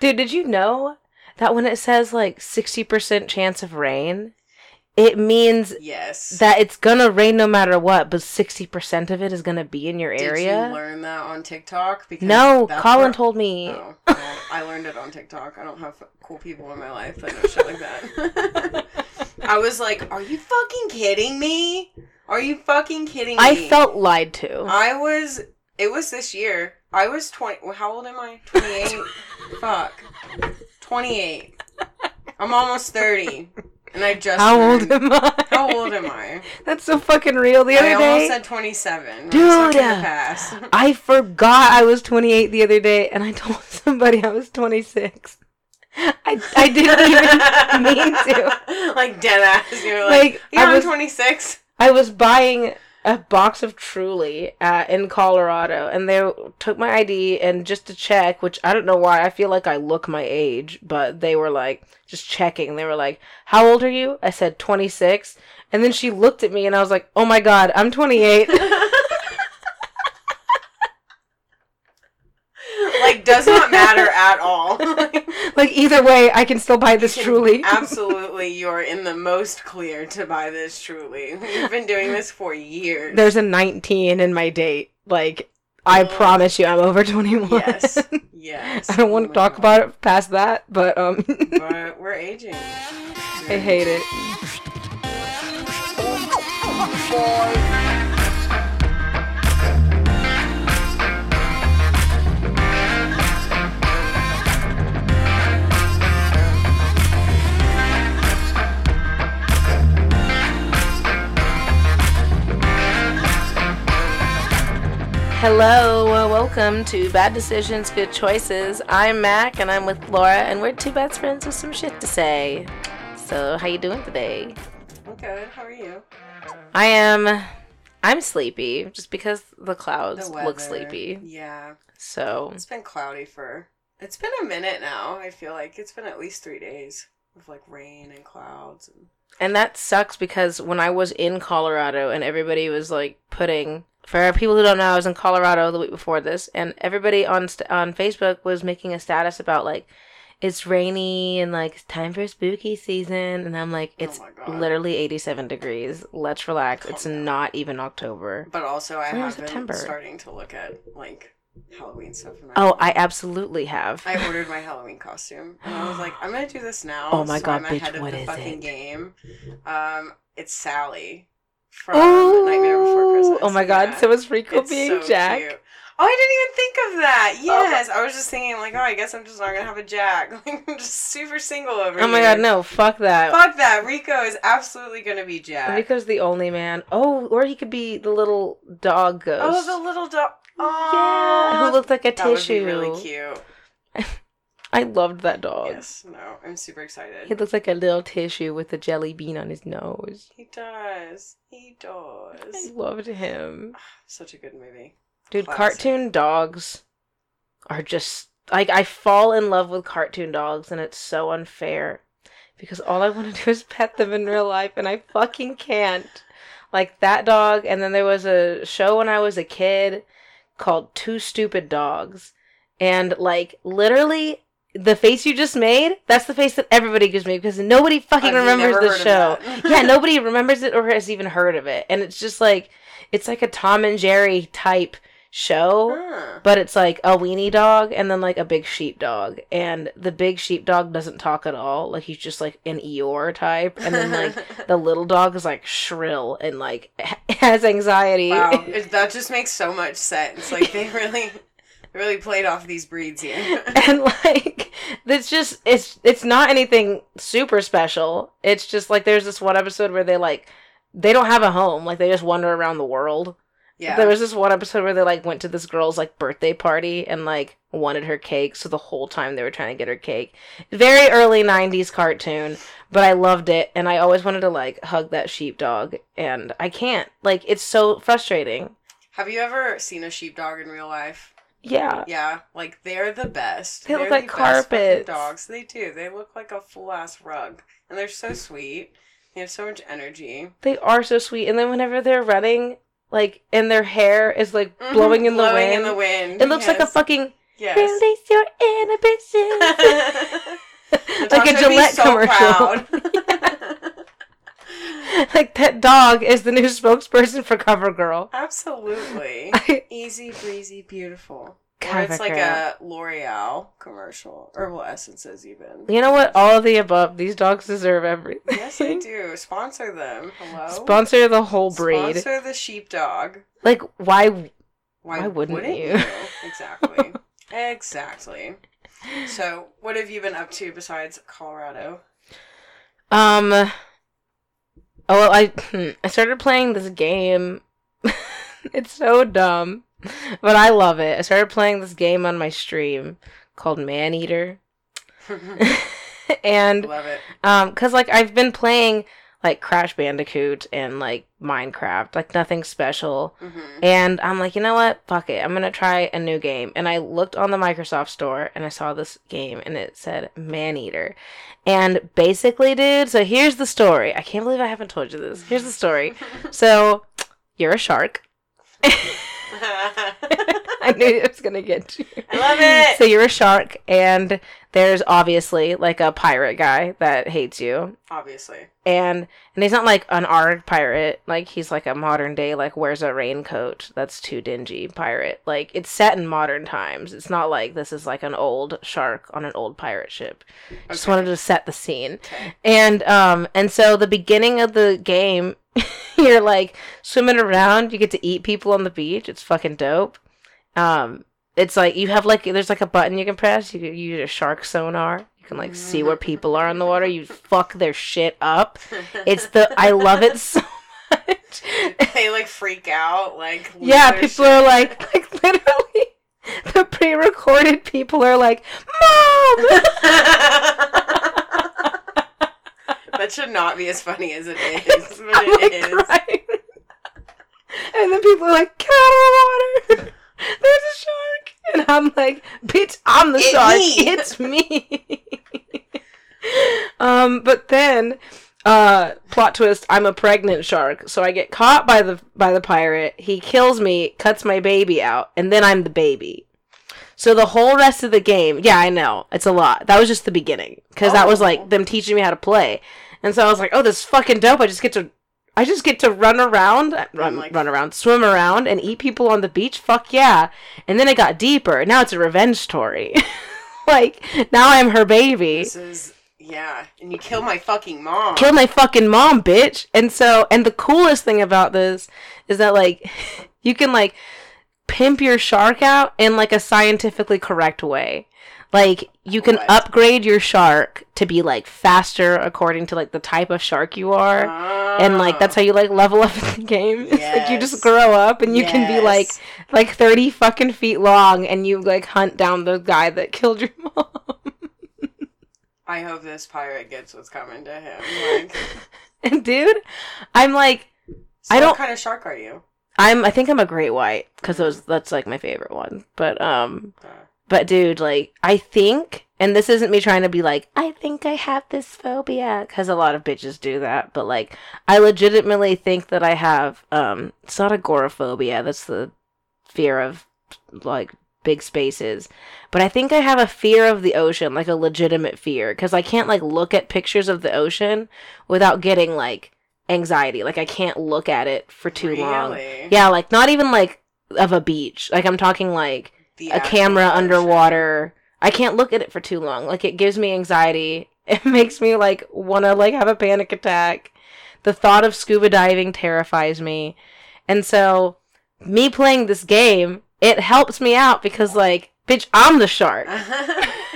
Dude, did you know that when it says like 60% chance of rain, it means Yes. that it's gonna rain no matter what, but 60% of it is gonna be in your area. Did you learn that on TikTok? Because no, Colin where- told me. Oh, well, I learned it on TikTok. I don't have cool people in my life that know shit like that. I was like, "Are you fucking kidding me? Are you fucking kidding me?" I felt lied to. I was. It was this year. I was twenty. How old am I? Twenty eight. Fuck. Twenty eight. I'm almost thirty, and I just. How old am I? How old am I? That's so fucking real. The other day. I almost day, said twenty seven. Dude. pass. I forgot I was 28 the other day, and I told somebody I was 26. I, I didn't even mean to. Like dead ass. You're like, Like, yeah, I I'm was- 26. I was buying a box of Truly uh, in Colorado, and they took my ID and just to check, which I don't know why. I feel like I look my age, but they were like just checking. They were like, "How old are you?" I said 26, and then she looked at me, and I was like, "Oh my god, I'm 28." like does not matter at all. like either way, I can still buy this Truly. Absolutely, you're in the most clear to buy this truly. We've been doing this for years. There's a 19 in my date. Like, I Oh. promise you, I'm over 21. yes. Yes. I don't want Oh to talk God. about it past that, but um, But we're aging. I hate it. Hello, uh, welcome to Bad Decisions, Good Choices. I'm Mac, and I'm with Laura, and we're two best friends with some shit to say. So, how you doing today? I'm good. How are you? I am. I'm sleepy, just because the clouds The look sleepy. Yeah. So, It's been cloudy for. It's been a minute now. I feel like it's been at least three days of like rain and clouds. And... and that sucks because when I was in Colorado and everybody was like putting. For people who don't know, I was in Colorado the week before this, and everybody on st- on Facebook was making a status about like it's rainy and like it's time for spooky season, and I'm like, Oh it's God. literally 87 degrees. Let's relax. It's not even October. But also, I We're in been September. starting to look at like Halloween stuff. Oh. I absolutely have. I ordered my Halloween costume, and I was like, I'm gonna do this now. Oh my so God, I'm bitch, ahead of what the is fucking it? game. Um, it's Sally from Oh, Nightmare Before oh, Christmas. oh my god! Yeah. So is Rico It's being so Jack? cute. Oh, I didn't even think of that. Oh Yes, I was just thinking like, oh, I guess I'm just not gonna have a Jack. Like, I'm just super single over Oh my god! No, fuck that. Fuck that. Rico is absolutely gonna be Jack. Rico's the only man. Oh, or he could be the little dog ghost. Oh, the little dog. yeah, who looked like a that would tissue. be really cute. I loved that dog. Yes. No, I'm super excited. He looks like a little tissue with a jelly bean on his nose. He does. He does. I loved him. Ah, such a good movie. Dude, Classic. cartoon dogs are just like I fall in love with cartoon dogs and it's so unfair because all I want to do is pet them in real life and I fucking can't. Like that dog and then there was a show when I was a kid called Two Stupid Dogs and like literally the face you just made, that's the face that everybody gives me because nobody fucking I've remembers the show. yeah, nobody remembers it or has even heard of it. And it's just like it's like a Tom and Jerry type show, Huh. but it's like a weenie dog and then like a big sheep dog. And the big sheep dog doesn't talk at all. Like he's just like an Eeyore type. And then like the little dog is like shrill and like has anxiety. wow, that just makes so much sense. Like they really, really played off these breeds here. and like it's just it's it's not anything super special. It's just like there's this one episode where they like they don't have a home. Like they just wander around the world. yeah. There was this one episode where they like went to this girl's like birthday party and like wanted her cake, so the whole time they were trying to get her cake. Very early '90s cartoon, but I loved it, and I always wanted to like hug that sheepdog, and I can't. Like it's so frustrating. Have you ever seen a sheepdog in real life? Yeah, Yeah, like they're the best. They look They're like the carpets. Dogs, they do. They look like a full ass rug, and they're so sweet. They have so much energy. they are so sweet. And then whenever they're running, like, and their hair is like blowing in the Mm-hmm. Blowing wind, in the wind. it looks like a fucking yes. release your inhibitions. a would be Gillette so commercial. like that dog is the new spokesperson for CoverGirl. Absolutely. Easy breezy, beautiful. Or it's like a L'Oreal commercial. Herbal essences, even. You know what? All of the above. These dogs deserve everything. Yes, they do. Sponsor them. Hello? Sponsor the whole breed. Sponsor the sheepdog. Like, why? Why, Why wouldn't you? Exactly. exactly. So, what have you been up to besides Colorado? Um. Oh, well, I hmm, I started playing this game. it's so dumb, but I love it. I started playing this game on my stream called Maneater, and Love it. um, cause like I've been playing like Crash Bandicoot and like Minecraft, like nothing special. hmm And I'm like, you know what? Fuck it. I'm gonna try a new game. And I looked on the Microsoft store and I saw this game and it said Maneater. And basically, dude, so here's the story. I can't believe I haven't told you this. Here's the story. So you're a shark. I knew it was gonna get you. I love it. So you're a shark, and there's obviously like a pirate guy that hates you, Obviously. and and he's not like an art pirate like he's like a modern day like wears a raincoat that's too dingy pirate like it's set in modern times it's not like this is like an old shark on an old pirate ship just wanted to set the scene Okay. and um and so the beginning of the game you're like swimming around you get to eat people on the beach it's fucking dope um it's like you have like there's like a button you can press you can use a shark sonar you can like see where people are in the water you fuck their shit up it's the I love it so much. they like freak out. Like yeah, people shit. are like like literally the pre-recorded people are like, "Mom!" that should not be as funny as it is, but I'm it like is. crying. And then people are like, "Get out of the water! There's a shark!" And I'm like, "Bitch, I'm the It shark. me." It's me." um, but then uh plot twist i'm a pregnant shark so i get caught by the by the pirate he kills me cuts my baby out and then i'm the baby so the whole rest of the game yeah i know it's a lot that was just the beginning because that was Oh. like them teaching me how to play and so i was like oh this is fucking dope. I just get to i just get to run around run, like- run around swim around and eat people on the beach. Fuck yeah. And then it got deeper. Now it's a revenge story. Like now i'm her baby. This is yeah, and you kill my fucking mom. kill my fucking mom, bitch. And so, and the coolest thing about this is that like you can like pimp your shark out in like a scientifically correct way. Like you can What? upgrade your shark to be like faster according to like the type of shark you are. And like that's how you like level up in the game. It's like you just grow up and you can be like like 30 fucking feet long and you like hunt down the guy that killed your mom. I hope this pirate gets what's coming to him. Like, and dude, I'm like so I don't- What kind of shark are you? I'm I think I'm a great white because those that's like my favorite one. But um Uh, but dude, like I think and this isn't me trying to be like I think I have this phobia cuz a lot of bitches do that, but like I legitimately think that I have um it's not agoraphobia, that's the fear of like big spaces. But I think I have a fear of the ocean, like a legitimate fear cuz I can't like look at pictures of the ocean without getting like anxiety. Like I can't look at it for too long. Yeah, like not even like of a beach. Like I'm talking like The a camera underwater. I can't look at it for too long. Like it gives me anxiety. It makes me like want to like have a panic attack. The thought of scuba diving terrifies me. And so me playing this game, it helps me out because like bitch, I'm the shark.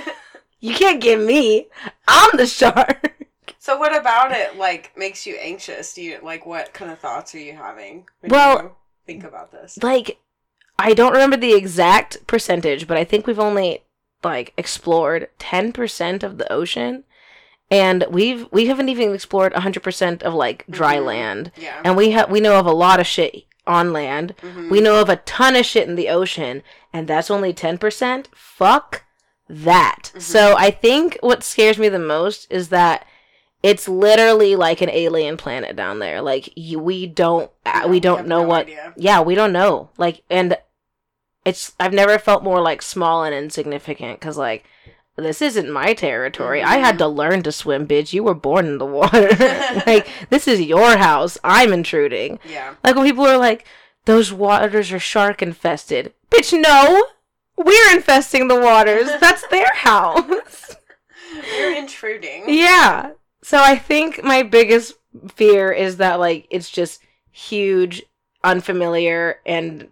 You can't get me. I'm the shark. so what about it like makes you anxious? Do you like what kind of thoughts are you having? Well- you think about this. like I don't remember the exact percentage, but I think we've only like explored 10% of the ocean and we've we haven't even explored 100% of like dry Mhm. land. Yeah. And we have we know of a lot of shit on land. Mhm. We know of a ton of shit in the ocean and that's only 10%. Fuck that. Mhm. So I think what scares me the most is that it's literally like an alien planet down there. Like you, we don't uh, Yeah, we don't know no what idea. yeah, we don't know. Like, and it's I've never felt more like small and insignificant because like this isn't my territory. I had mm-hmm. to learn to swim, bitch. You were born in the water. like, this is your house. I'm intruding. Yeah. Like, when people are like, those waters are shark infested. Bitch, no! We're infesting the waters. That's their house. You're intruding. yeah. So I think my biggest fear is that, like, it's just huge, unfamiliar, and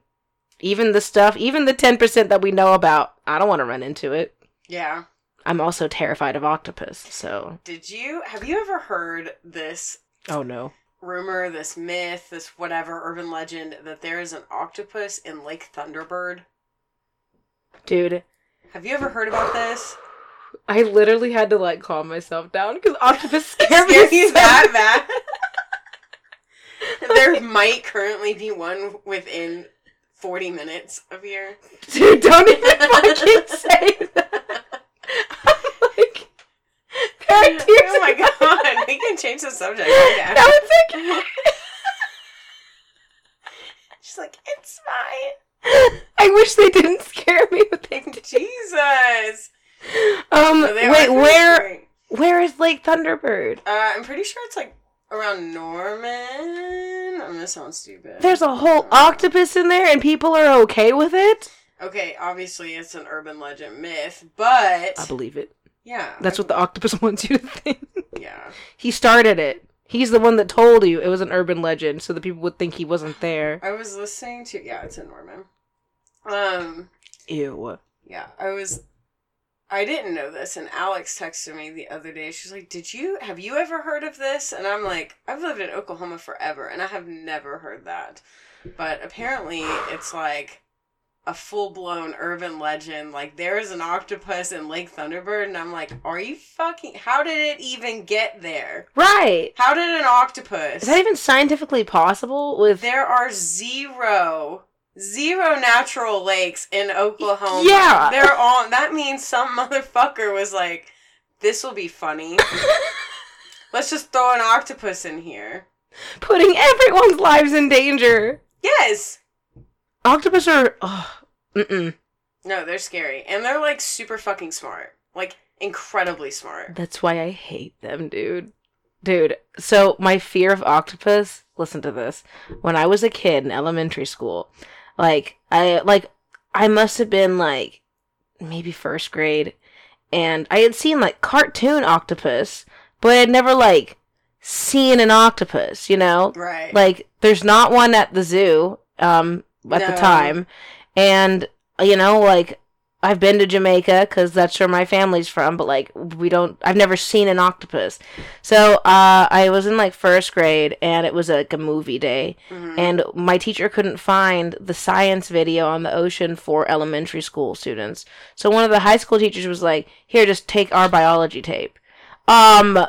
even the stuff, even the 10% that we know about, I don't want to run into it. Yeah. I'm also terrified of octopus, so. Did you have you ever heard this Oh no. rumor, this myth, this whatever urban legend that there is an octopus in Lake Thunderbird? Dude, Have you ever heard about this? I literally had to, like, calm myself down because octopus scare me so that bad? there might currently be one within 40 minutes of here. Dude, don't even fucking say that. I'm like, tears oh my god, we can change the subject. Yeah. No, it's okay. She's like, it's fine. I wish they didn't scare me, but they did. Jesus. Um, So wait, where where is Lake Thunderbird? Uh, I'm pretty sure it's like around Norman. I'm gonna sound stupid. There's a whole octopus in there, and people are okay with it. Okay, obviously it's an urban legend myth, but I believe it. yeah, That's what the octopus wants you to think. yeah. He started it. He's the one that told you it was an urban legend, so that people would think he wasn't there. I was listening to yeah, it's in Norman. Um, Ew. yeah, I was. I didn't know this, and Alex texted me the other day. She's like, "Did you have you ever heard of this?" And I'm like, "I've lived in Oklahoma forever, and I have never heard that." But apparently, it's like a full blown urban legend. Like there is an octopus in Lake Thunderbird, and I'm like, "Are you fucking? How did it even get there? Right. How did an octopus?" Is that even scientifically possible? With There are zero, zero natural lakes in Oklahoma. Yeah. They're all, that means some motherfucker was like, this will be funny. Let's just throw an octopus in here. putting everyone's lives in danger. Yes! Octopus are. Oh, mm-mm. No, they're scary. And they're like super fucking smart. Like, incredibly smart. That's why I hate them, dude. Dude, so my fear of octopus, listen to this. When I was a kid in elementary school, like I like I must have been like maybe first grade and I had seen like cartoon octopus, but I'd never like seen an octopus, you know? Right. Like there's not one at the zoo um at the time. And you know, like I've been to Jamaica cuz that's where my family's from, but like we don't I've never seen an octopus. So, uh I was in like first grade and it was like a movie day Mhm. and my teacher couldn't find the science video on the ocean for elementary school students. So one of the high school teachers was like, "Here, just take our biology tape." Um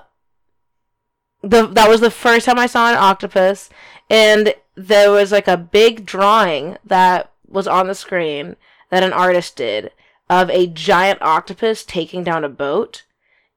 the that was the first time I saw an octopus and there was like a big drawing that was on the screen that an artist did of a giant octopus taking down a boat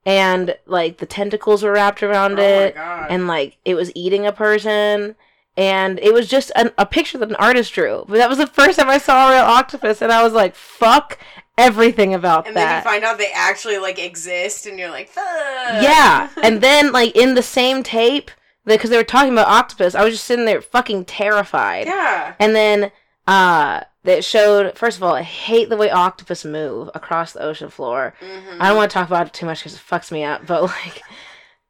and like the tentacles were wrapped around oh it my god. and like it was eating a person and it was just an, a picture that an artist drew but that was the first time i saw a real octopus and i was like fuck everything about that. And then you find out they actually like exist, and you're like, fuck. yeah and then like in the same tape because they were talking about octopus i was just sitting there fucking terrified yeah. and then uh that showed first of all i hate the way octopus move across the ocean floor Mhm. I don't want to talk about it too much because it fucks me up, but like,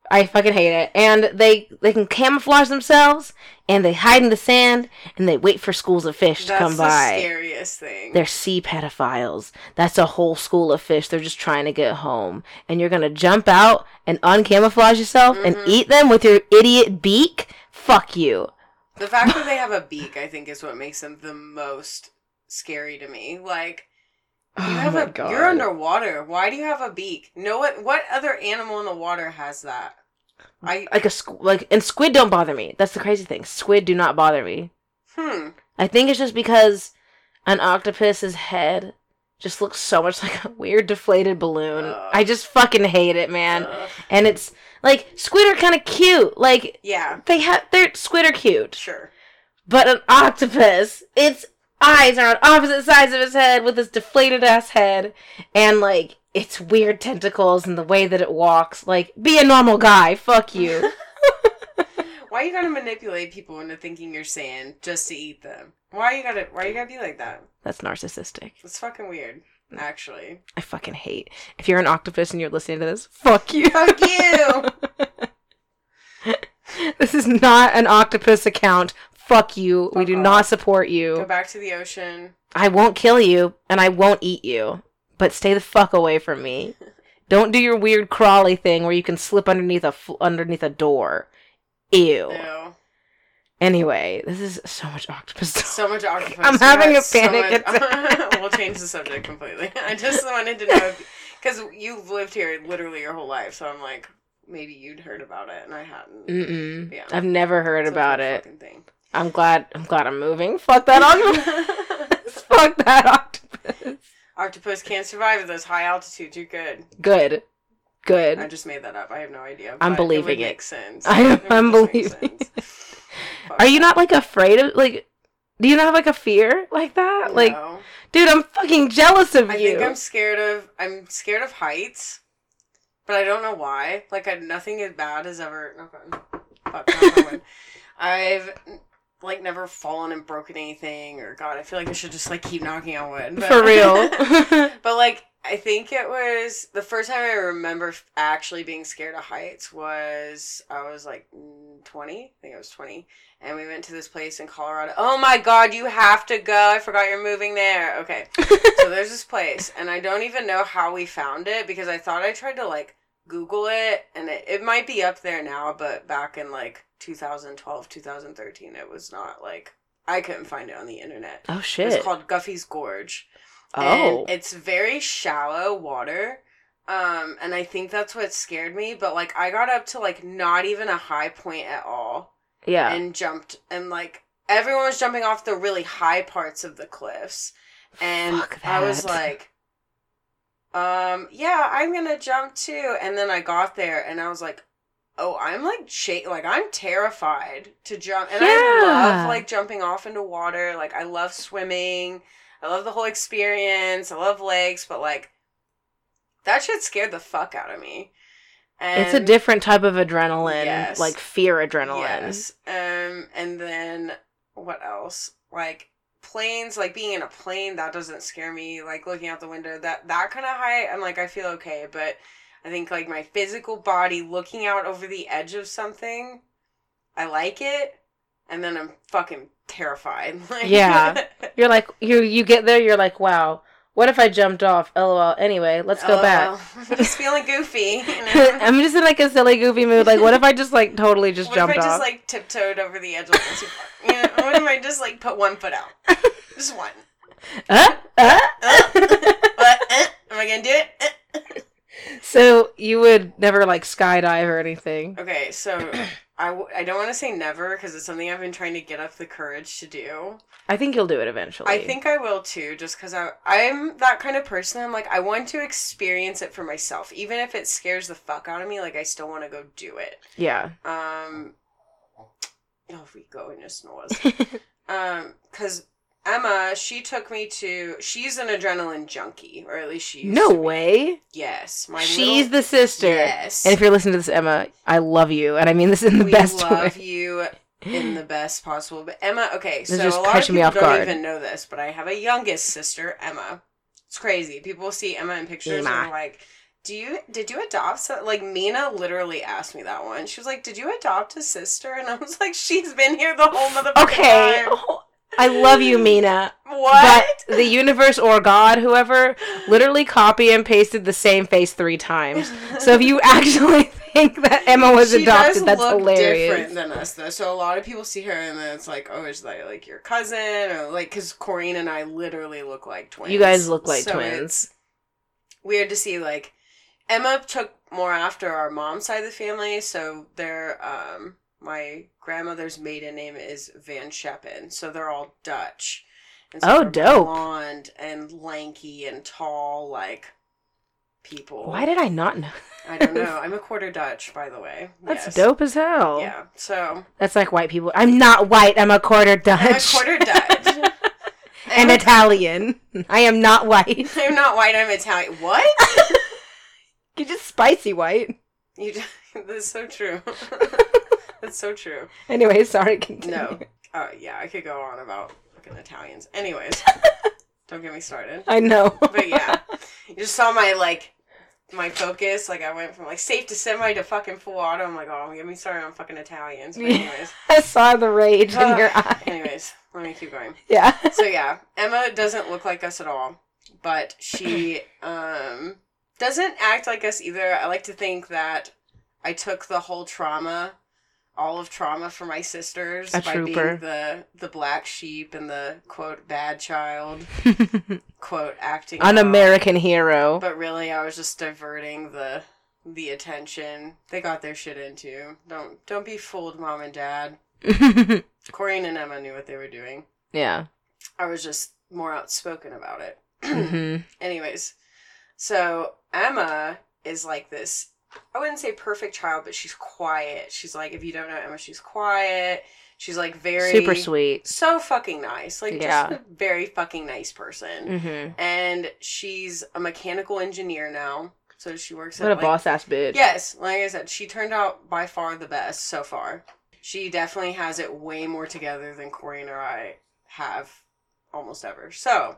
I fucking hate it. And they they can camouflage themselves, and they hide in the sand, and they wait for schools of fish to That's come the by. scariest thing. They're sea pedophiles. That's a whole school of fish. They're just trying to get home, and you're gonna jump out and uncamouflage yourself and Mhm. eat them with your idiot beak. Fuck you. The fact that they have a beak, I think, is what makes them the most scary to me. Like, you Oh have a, God. you're underwater. Why do you have a beak? No, what what other animal in the water has that? I Like a squ- like, and squid don't bother me. That's the crazy thing. Squid do not bother me. hmm. I think it's just because an octopus's head just looks so much like a weird deflated balloon. Ugh. I just fucking hate it, man. Ugh. And it's like squid are kind of cute. Like yeah, they have they're squid are cute, sure. but an octopus, it's eyes are on opposite sides of his head with his deflated ass head and like its weird tentacles and the way that it walks. Like, be a normal guy. Fuck you. Why you gotta manipulate people into thinking you're sand just to eat them? Why you gotta why you gotta be like that? That's narcissistic. It's fucking weird, actually. I fucking hate. If you're an octopus and you're listening to this, fuck you. Fuck you! this is not an octopus account. Fuck you. we do off. not support you. Go back to the ocean. I won't kill you and I won't eat you. But stay the fuck away from me. Don't do your weird crawly thing where you can slip underneath a fl- underneath a door. Ew. Ew. Anyway, this is so much octopus. talk. So much octopus. I'm having a panic So much- we'll change the subject completely. I just wanted to know because you've lived here literally your whole life, so I'm like, maybe you'd heard about it and I hadn't. Mm-mm. Yeah. I've never heard about it. Thing. I'm glad. I'm glad I'm moving. Fuck that octopus. Fuck that octopus. Octopus can't survive at those high altitudes. You're good. Good. Good. I just made that up. I have no idea. I'm believing it. it. Would sense. I- I'm believing Are you not like afraid of like? Do you not have like a fear like that? Like, dude, I'm fucking jealous of I you. think I'm scared of I'm scared of heights, but I don't know why. Like I, nothing as bad has ever. on- Fuck. I've like never fallen and broken anything, or God, I feel like I should just like keep knocking on wood. But, For real. but like I think it was the first time I remember actually being scared of heights was I was like mm, 20. I think I was 20. And we went to this place in Colorado. Oh my god, you have to go. I forgot you're moving there. Okay. so there's this place and I don't even know how we found it because I thought I tried to like Google it and it, it might be up there now, but back in like 2012, 2013 it was not like I couldn't find it on the internet. oh shit! It's called Guffey's Gorge. Oh. And it's very shallow water. Um, and I think that's what scared me. But like I got up to like not even a high point at all yeah. and jumped and like everyone was jumping off the really high parts of the cliffs. And I was like, um, yeah, I'm gonna jump too. And then I got there and I was like, oh, I'm like shake like I'm terrified to jump. And I love like jumping off into water. Like I love swimming. I love the whole experience. I love lakes, but like that shit scared the fuck out of me. And it's a different type of adrenaline, Yes. like fear adrenaline. Yes. Um, and then what else? Like planes, like being in a plane, that doesn't scare me. Like looking out the window, that that kind of height, I'm like I feel okay. But I think like my physical body looking out over the edge of something, I like it, and then I'm fucking terrified. Like, Yeah. You're like you you get there, you're like, wow, what if I jumped off? LOL. Anyway, let's go back. I'm just feeling goofy. You know? I'm just in like a silly, goofy mood. Like, what if I just like totally just what jumped off? What if I off? just like tiptoed over the edge a little too far? You know, what if I just like put one foot out? Just one. Uh, uh? What? Uh, am I gonna do it? Uh. so you would never like skydive or anything. Okay, so I, w- I don't want to say never because it's something I've been trying to get up the courage to do. I think you'll do it eventually. I think I will too, just because I I'm that kind of person. I'm like I want to experience it for myself, even if it scares the fuck out of me. Like I still want to go do it. Yeah. Um, oh, if we go and just snores. um, because Emma, she took me to. She's an adrenaline junkie, or at least she. Used no way. Yes, my She's little- the sister. Yes. And if you're listening to this, Emma, I love you, and I mean this in the we best love way. you in the best possible. But Emma, okay, This so a lot of people off don't guard. even know this, but I have a youngest sister, Emma. It's crazy. People see Emma in pictures and Emma. are like, "Do you did you adopt?" So, like Mina literally asked me that one. She was like, "Did you adopt a sister?" And I was like, "She's been here the whole motherfucking Okay. time." Oh, I love you, Mina. What? But the universe or God, whoever, literally copy and pasted the same face three times. So if you actually think that Emma was she adopted, that's look hilarious. different than us though. So a lot of people see her and then it's like, oh, is that like your cousin or like because Corrine and I literally look like twins. You guys look like So twins. weird to see like Emma took more after our mom's side of the family, so they're um my grandmother's maiden name is Van Scheppen, so they're all Dutch. And Oh, dope. Blonde and lanky and tall, like people. Why did I not know? I don't know. I'm a quarter Dutch, by the way. That's Yes. dope as hell. Yeah. So That's like white people. I'm not white. I'm a quarter Dutch. I'm a quarter Dutch. and Italian. I am not white. I'm not white. I'm Italian. What? You're just spicy white. you? just- That's so true. That's so true. Anyway, sorry. Continue. No. Uh, yeah, I could go on about fucking Italians. Anyways, don't get me started. I know. But yeah, you just saw my like my focus. Like I went from like safe to semi to fucking full auto. I'm like, oh, get me started on fucking Italians. But anyways, I saw the rage in your eyes. anyways, let me keep going. Yeah. So yeah, Emma doesn't look like us at all, but she um doesn't act like us either. I like to think that I took the whole trauma, all of trauma for my sisters A by trooper. being the the black sheep and the quote bad child quote acting An out. American hero. But really, I was just diverting the the attention. They got their shit into. Don't don't be fooled, mom and dad. Corrine and Emma knew what they were doing. yeah. I was just more outspoken about it. hmm Anyways, so Emma is like this. I wouldn't say perfect child, but she's quiet. She's like, if you don't know Emma, she's quiet. She's like very Super sweet. so fucking nice. Like Yeah. just a very fucking nice person. hmm And she's a mechanical engineer now. So she works What at a like, boss ass bitch. Yes, like I said, she turned out by far the best so far. She definitely has it way more together than Corrine or I have almost ever. So,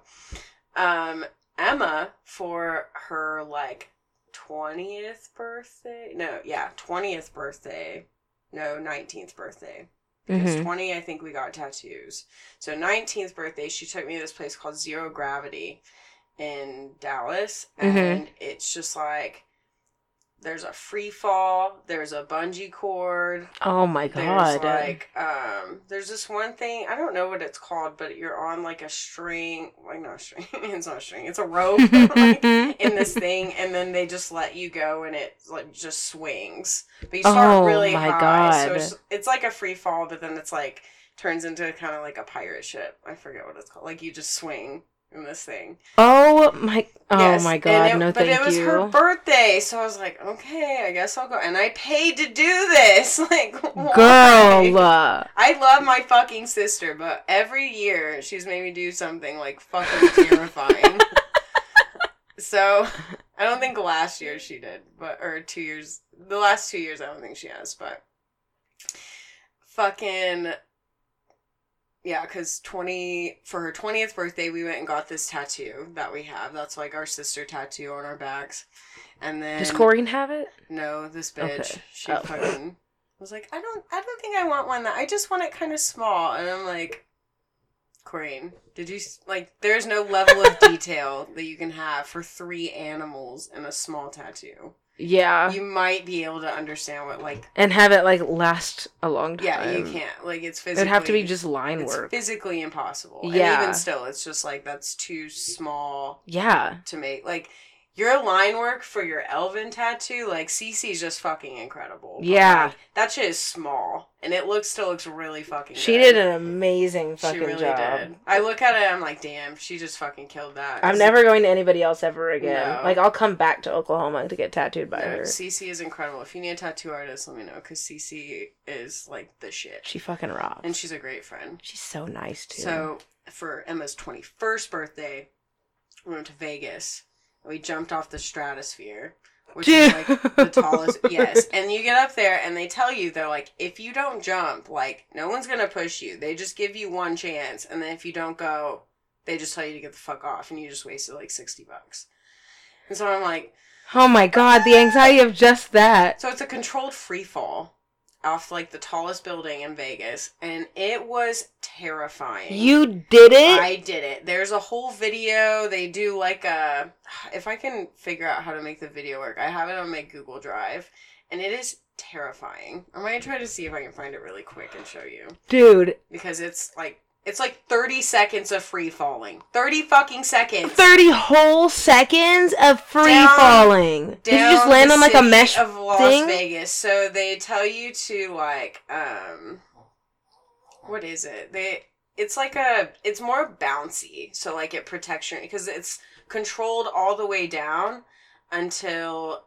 um, Emma for her like twentieth birthday. No, yeah, twentieth birthday. No, nineteenth birthday. Because Mhm. 20, I think we got tattoos. So 19th birthday, she took me to this place called Zero Gravity in Dallas. Mhm. And it's just like there's a free fall, there's a bungee cord, Oh my god. there's god. like um there's this one thing, I don't know what it's called, but you're on like a string like not a string, it's not a string, it's a rope like, in this thing and then they just let you go and it like just swings but you start Oh really my high so it's, it's like a free fall but then it's like turns into kind of like a pirate ship i forget what it's called like you just swing in this thing oh my. Oh Yes, my god. it- no, but thank it was you. her birthday so i was like okay i guess i'll go and i paid to do this like why? Girl. I love my fucking sister, but every year she's made me do something like fucking terrifying. so I don't think last year she did, but or two years the last two years I don't think she has, but fucking yeah, because twenty for her twentieth birthday we went and got this tattoo that we have. That's like our sister tattoo on our backs. And then Does Corrine have it? no, this bitch. Okay. She Oh. fucking was like, I don't, I don't think I want one that. I just want it kind of small. And I'm like, Corrine, did you like? There's no level of detail that you can have for three animals and a small tattoo. Yeah. You might be able to understand what like. and have it like last a long time. Yeah, you can't. Like it's physically. it'd have to be just line It's work. physically impossible. And Yeah. even still, it's just like that's too small Yeah. to make. Like your line work for your Elvin tattoo, like CC's just fucking incredible. Yeah. like, that shit is small, and it looks still looks really fucking. She good. did an amazing fucking She really job. did. I look at it, I'm like, damn, she just fucking killed that. I'm never going to anybody else ever again. No. Like I'll come back to Oklahoma to get tattooed by No, her. CC is incredible. If you need a tattoo artist, let me know because CC is like the shit, She fucking rocks. and she's a great friend. She's so nice too. So for Emma's 21st birthday, we went to Vegas. We jumped off the stratosphere, which is like the tallest. yes, and you get up there, and they tell you they're like, if you don't jump, like no one's gonna push you. They just give you one chance, and then if you don't go, they just tell you to get the fuck off, and you just wasted like sixty bucks. And so I'm like, oh my god, the anxiety of just that. so it's a controlled free fall off like the tallest building in Vegas, and it was terrifying. You did it? I did it. There's a whole video. They do like a. If I can figure out how to make the video work, I have it on my Google Drive, and it is terrifying. I'm gonna try to see if I can find it really quick and show you Dude, because it's like it's like 30 seconds of free falling. 30 fucking seconds. 30 whole seconds of free Down- falling. Did you just land on like a mesh of Las thing? Vegas. So they tell you to like um what is it? They it's like a it's more bouncy. So like it protects your because it's controlled all the way down until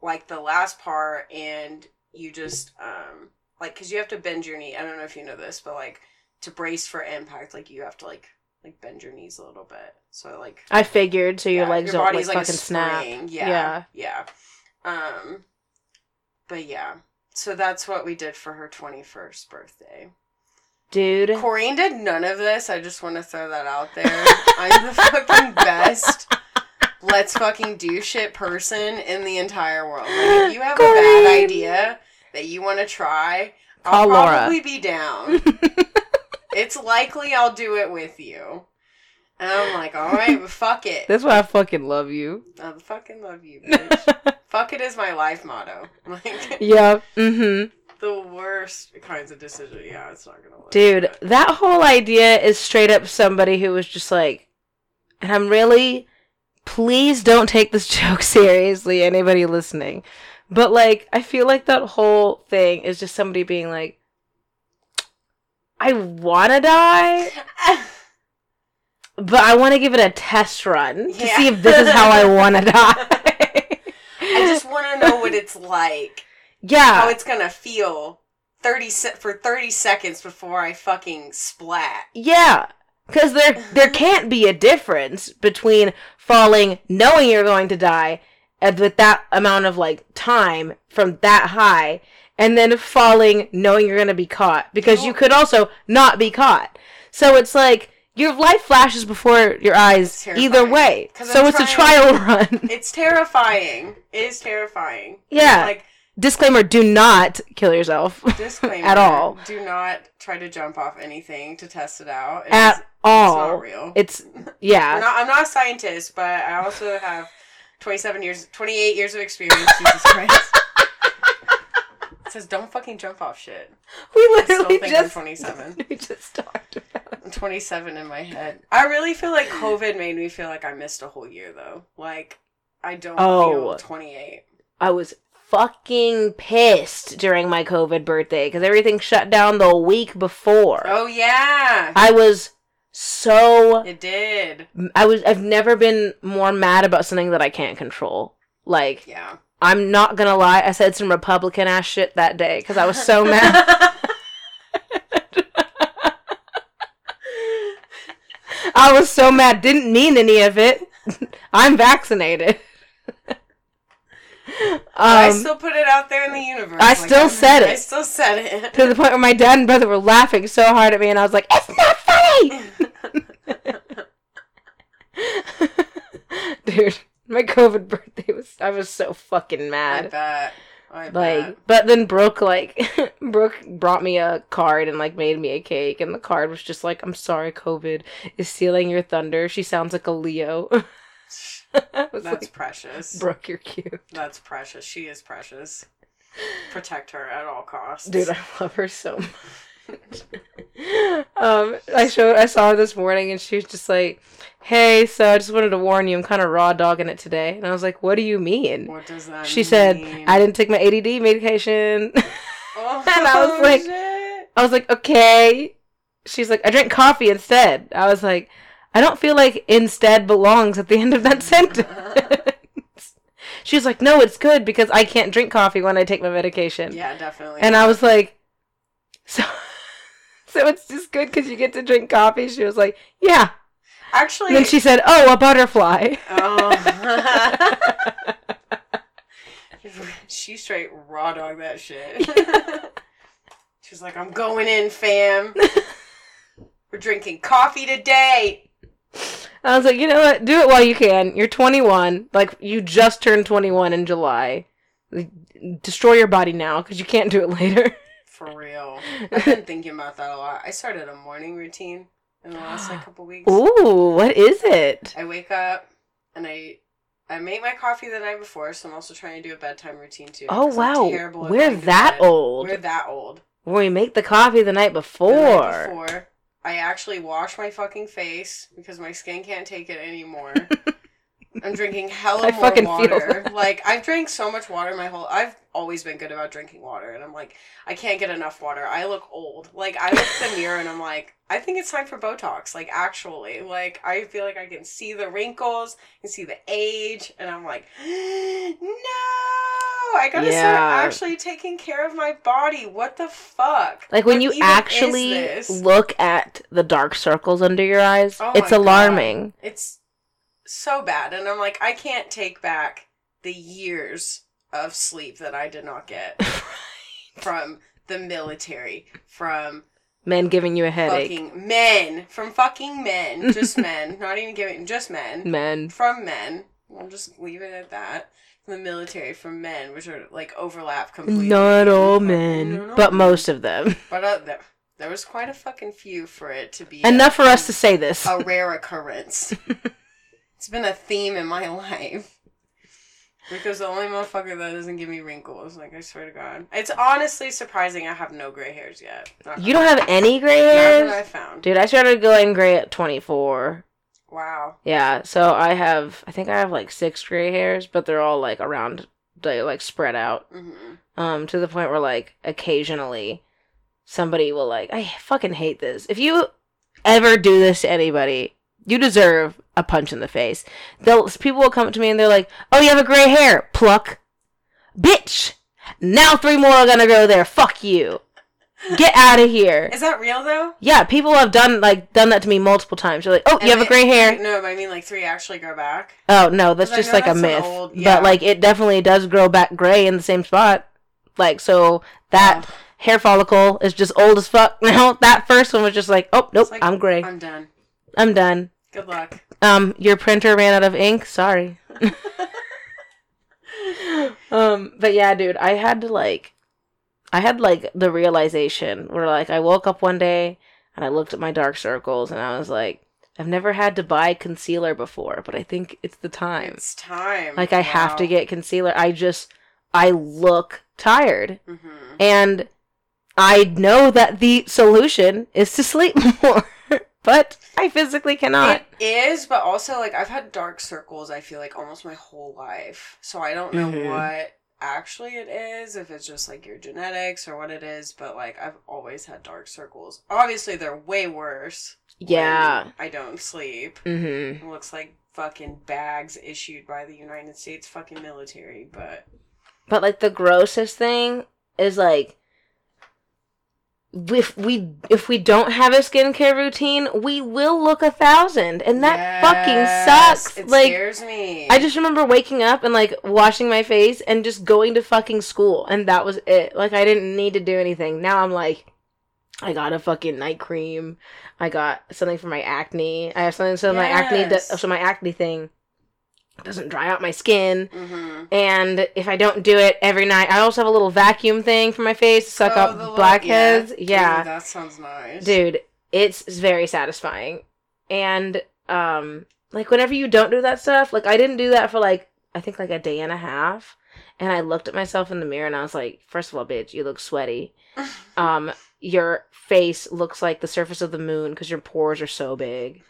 like the last part and you just um like cuz you have to bend your knee. I don't know if you know this, but like to brace for impact like you have to like like bend your knees a little bit. So like I figured, so your yeah, legs your don't like, like, fucking snap. Yeah, Yeah. yeah. Um, but yeah. So that's what we did for her twenty first birthday. Dude. Corrine did none of this. I just want to throw that out there. I'm the fucking best. Let's fucking do shit person in the entire world. Like, if you have a bad idea that you want to try, I'll Call Laura. probably be down. it's likely I'll do it with you. And I'm like, all right, but fuck it. That's why I fucking love you. I fucking love you, bitch. fuck it is my life motto. Like, yeah. Mm-hmm. the worst kinds of decisions. Yeah, it's not gonna work. Dude, but- that whole idea is straight up somebody who was just like, and I'm really, please don't take this joke seriously, anybody listening. But like, I feel like that whole thing is just somebody being like, I want to die, but I want to give it a test run to Yeah. see if this is how I want to die. I just want to know what it's like. yeah. how it's gonna feel 30 se- for 30 seconds before I fucking splat. Yeah, because there there can't be a difference between falling knowing you're going to die and with that amount of like time from that high, and then falling knowing you're going to be caught because you could also not be caught. So it's like your life flashes before your eyes either way. So I'm it's a trial run. It's terrifying. It is terrifying. Yeah. Like, Disclaimer: Do not kill yourself disclaimer. At all. Do not try to jump off anything to test it out. It's, at it's all. not real. It's yeah. not, I'm not a scientist, but I also have 27 years, 28 years of experience. Jesus Christ. It says don't fucking jump off shit. We literally just 27. we just talked about. I'm 27 in my head. I really feel like COVID made me feel like I missed a whole year though. Like I don't Oh. feel 28. I was fucking pissed during my COVID birthday because everything shut down the week before. Oh yeah, I was so it did. I was I've never been more mad about something that I can't control. Like Yeah. I'm not gonna lie, I said some Republican ass shit that day because I was so mad. I was so mad. Didn't mean any of it. I'm vaccinated. I um, still put it out there in the universe. I still I'm- said I it. I still said it. to the point where my dad and brother were laughing so hard at me, and I was like, "It's not funny." Dude, my COVID birthday was I was so fucking I mad. bet. I bet. Like, but then Brooke like Brooke brought me a card and like made me a cake, and the card was just like, "I'm sorry, COVID is stealing your thunder." She sounds like a Leo. That's like, precious. Brooke, you're cute, That's precious. She is precious. Protect her at all costs. dude. I love her so much. Um, I showed I saw her this morning, and she was just like, "Hey, so I just wanted to warn you, I'm kind of raw dogging it today." And I was like, "What do you mean?" what does that She said, "I didn't take my ADD medication." Oh, and I was like- shit. I was like, okay. She's like, I drink coffee instead. I was like, I don't feel like instead belongs at the end of that sentence. she was like, no, it's good because I can't drink coffee when I take my medication. yeah, definitely. And I was like, so, so it's just good because you get to drink coffee. She was like, yeah. actually, And then she said, oh, a butterfly. Oh. she straight raw dog that shit. She's like, I'm going in, fam. We're drinking coffee today. I was like, you know what? Do it while you can. You're 21. Like, you just turned 21 in July. Like, Destroy your body now because you can't do it later. For real. I've been thinking about that a lot. I started a morning routine in the last like couple weeks. Ooh, what is it? I wake up and I I made my coffee the night before, so I'm also trying to do a bedtime routine too. Oh wow, we're that old. We're that old. When we make the coffee the night The before. night before, I actually wash my fucking face because my skin can't take it anymore. I'm drinking hella I more water. Like I've drank so much water my whole. I've always been good about drinking water, and I'm like, I can't get enough water. I look old. Like I look at the mirror and I'm like, I think it's time for Botox. Like actually, like I feel like I can see the wrinkles, can see the age, and I'm like, no. I gotta Yeah. start actually taking care of my body. What the fuck? Like when What you actually look at the dark circles under your eyes, Oh it's my God. alarming. It's so bad, and I'm like, I can't take back the years of sleep that I did not get from the military, from Men giving you a headache. fucking men, from fucking men, just men, not even giving, just men, Men. from men. We'll just leave it at that. From the military, from men, which are like overlap completely. Not all men, not all but men. most of them. But uh, there, there was quite a fucking few for it to be Enough for us to say this. a rare occurrence. It's been a theme in my life. Because the only motherfucker that doesn't give me wrinkles, like I swear to God, it's honestly surprising I have no gray hairs yet. Not You don't have any gray that I hairs? found. Dude, I started going gray at 24. Wow. Yeah, so I have, I think I have like six gray hairs, but they're all like around, they like spread out. hmm Um, to the point where like occasionally somebody will like, I fucking hate this. If you ever do this to anybody, you deserve a punch in the face. They'll people will come up to me and they're like, "Oh, you have a gray hair, pluck, bitch." Now three more are gonna go there. Fuck you. Get out of here. Is that real though? Yeah, people have done like done that to me multiple times. They're like, "Oh, you And have a gray hair." No, but I mean like three actually grow back. Oh no, that's just like a that's an myth. old- yeah. But like it definitely does grow back gray in the same spot. Like so that hair follicle is just old as fuck now. That first one was just like, oh nope, like, I'm gray. I'm done. I'm done. Good luck. Um, your printer ran out of ink. Sorry. um, but yeah, dude, I had to like, I had like the realization where like I woke up one day and I looked at my dark circles and I was like, I've never had to buy concealer before, but I think it's the time. It's time. Like I have to get concealer. I just I look tired. Mhm. And I know that the solution is to sleep more. But I physically cannot. It is, but also like I've had dark circles. I feel like almost my whole life, so I don't know Mhm. what actually it is. If it's just like your genetics or what it is, but like I've always had dark circles. Obviously, they're way worse. yeah. when I don't sleep. Mm-hmm. It looks like fucking bags issued by the United States fucking military, but But like the grossest thing is like if we if we don't have a skincare routine, we will look a thousand, and that Yes, fucking sucks. It like scares me. I just remember waking up and like washing my face and just going to fucking school, and that was it. Like I didn't need to do anything. Now I'm like, I got a fucking night cream. I got something for my acne. I have something so my acne, so my acne thing doesn't dry out my skin. hmm And if I don't do it every night, I also have a little vacuum thing for my face to suck Oh, up blackheads. yeah. Yeah, Ooh, that sounds nice, dude, it's very satisfying. And um, like whenever you don't do that stuff, like I didn't do that for like I think like a day and a half, and I looked at myself in the mirror and I was like, first of all, bitch, you look sweaty. Um, your face looks like the surface of the moon because your pores are so big.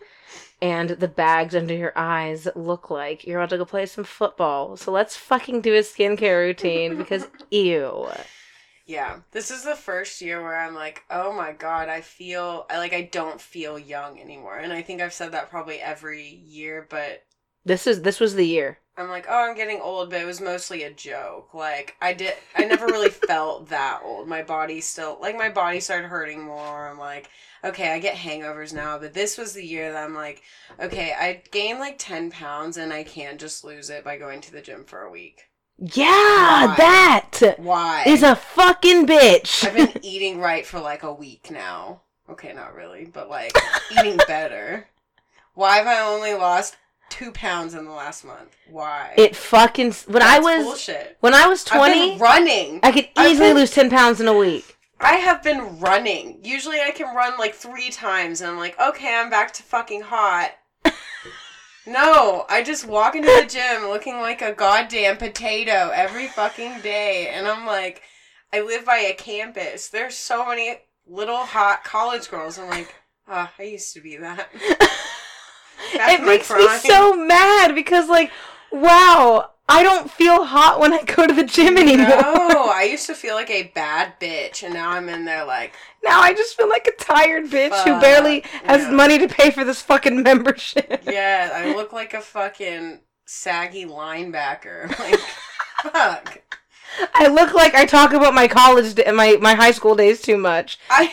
And the bags under your eyes look like you're about to go play some football. So let's fucking do a skincare routine because ew. Yeah, this is the first year where I'm like, oh my god, I feel I like I don't feel young anymore, and I think I've said that probably every year, but This is this was the year. I'm like, oh, I'm getting old, but it was mostly a joke. Like I did, I never really felt that old. My body still like my body started hurting more. I'm like, okay, I get hangovers now, but this was the year that I'm like, okay, I gained like ten pounds, and I can't just lose it by going to the gym for a week. Yeah, Why? that Why? is a fucking bitch. I've been eating right for like a week now. Okay, not really, but like eating better. Why have I only lost two pounds in the last month? Why? it fucking when I was bullshit. when I was I've twenty, been running. I could easily been- lose ten pounds in a week. I have been running. Usually I can run like three times and I'm like, okay, I'm back to fucking hot. no, I just walk into the gym looking like a goddamn potato every fucking day. And I'm like, I live by a campus. There's so many little hot college girls. I'm like, ah, I used to be that. It makes me so mad because like wow i don't feel hot when i go to the gym anymore No, I used to feel like a bad bitch, and now I'm in there like, now i just feel like a tired bitch who barely has yeah. money to pay for this fucking membership yeah, I look like a fucking saggy linebacker. Like, fuck. I look like I talk about my college, my my high school days too much. I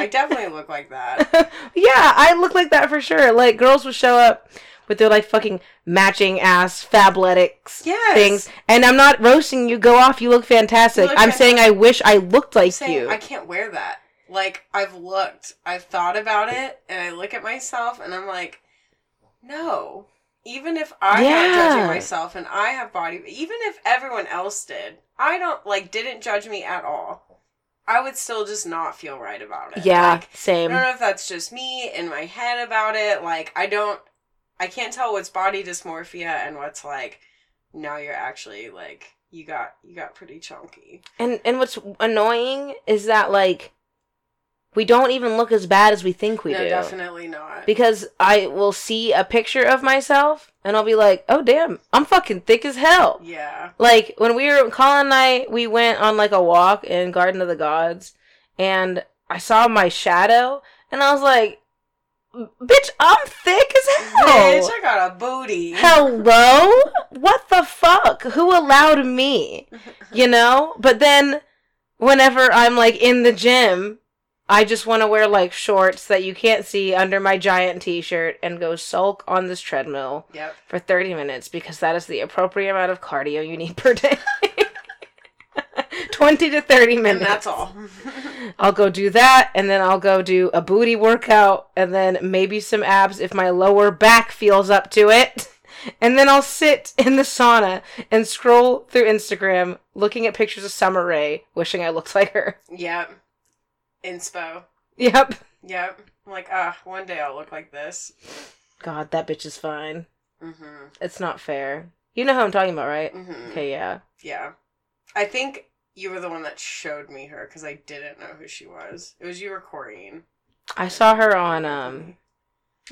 I definitely look like that. yeah, I look like that for sure. Like girls would show up with their like fucking matching ass fabletics Yes. things, and I'm not roasting you. Go off, you look fantastic. look I'm saying I wish I looked like you. I can't wear that. Like I've looked, I've thought about it, and I look at myself, and I'm like, no. Even if I'm Yeah. not judging myself, and I have body, even if everyone else did, I don't like didn't judge me at all. I would still just not feel right about it. yeah, Like, I don't know if that's just me in my head about it. Like I don't, I can't tell what's body dysmorphia and what's like. Now you're actually like you got you got pretty chunky. And and what's annoying is that like we don't even look as bad as we think we no, do. definitely not. Because I will see a picture of myself and I'll be like, "Oh damn, I'm fucking thick as hell." yeah. Like when we were Colin and I, we went on like a walk in Garden of the Gods, and I saw my shadow, and I was like, "Bitch, I'm thick as hell." Bitch, I got a booty. Hello? What the fuck? Who allowed me? You know? But then whenever I'm like in the gym, I just want to wear like shorts that you can't see under my giant t-shirt and go sulk on this treadmill Yep. for 30 minutes because that is the appropriate amount of cardio you need per day. 20 to 30 minutes. And that's all. I'll go do that, and then I'll go do a booty workout, and then maybe some abs if my lower back feels up to it. And then I'll sit in the sauna and scroll through Instagram looking at pictures of Summer Rae, wishing I looked like her. yep. Inspo. Yep. Yep. I'm like, ah, one day I'll look like this. God, that bitch is fine. Mm-hmm. It's not fair. You know who I'm talking about, right? Mm-hmm. Okay, yeah. Yeah. I think you were the one that showed me her because I didn't know who she was. It was you or Corrine. I saw her on, um,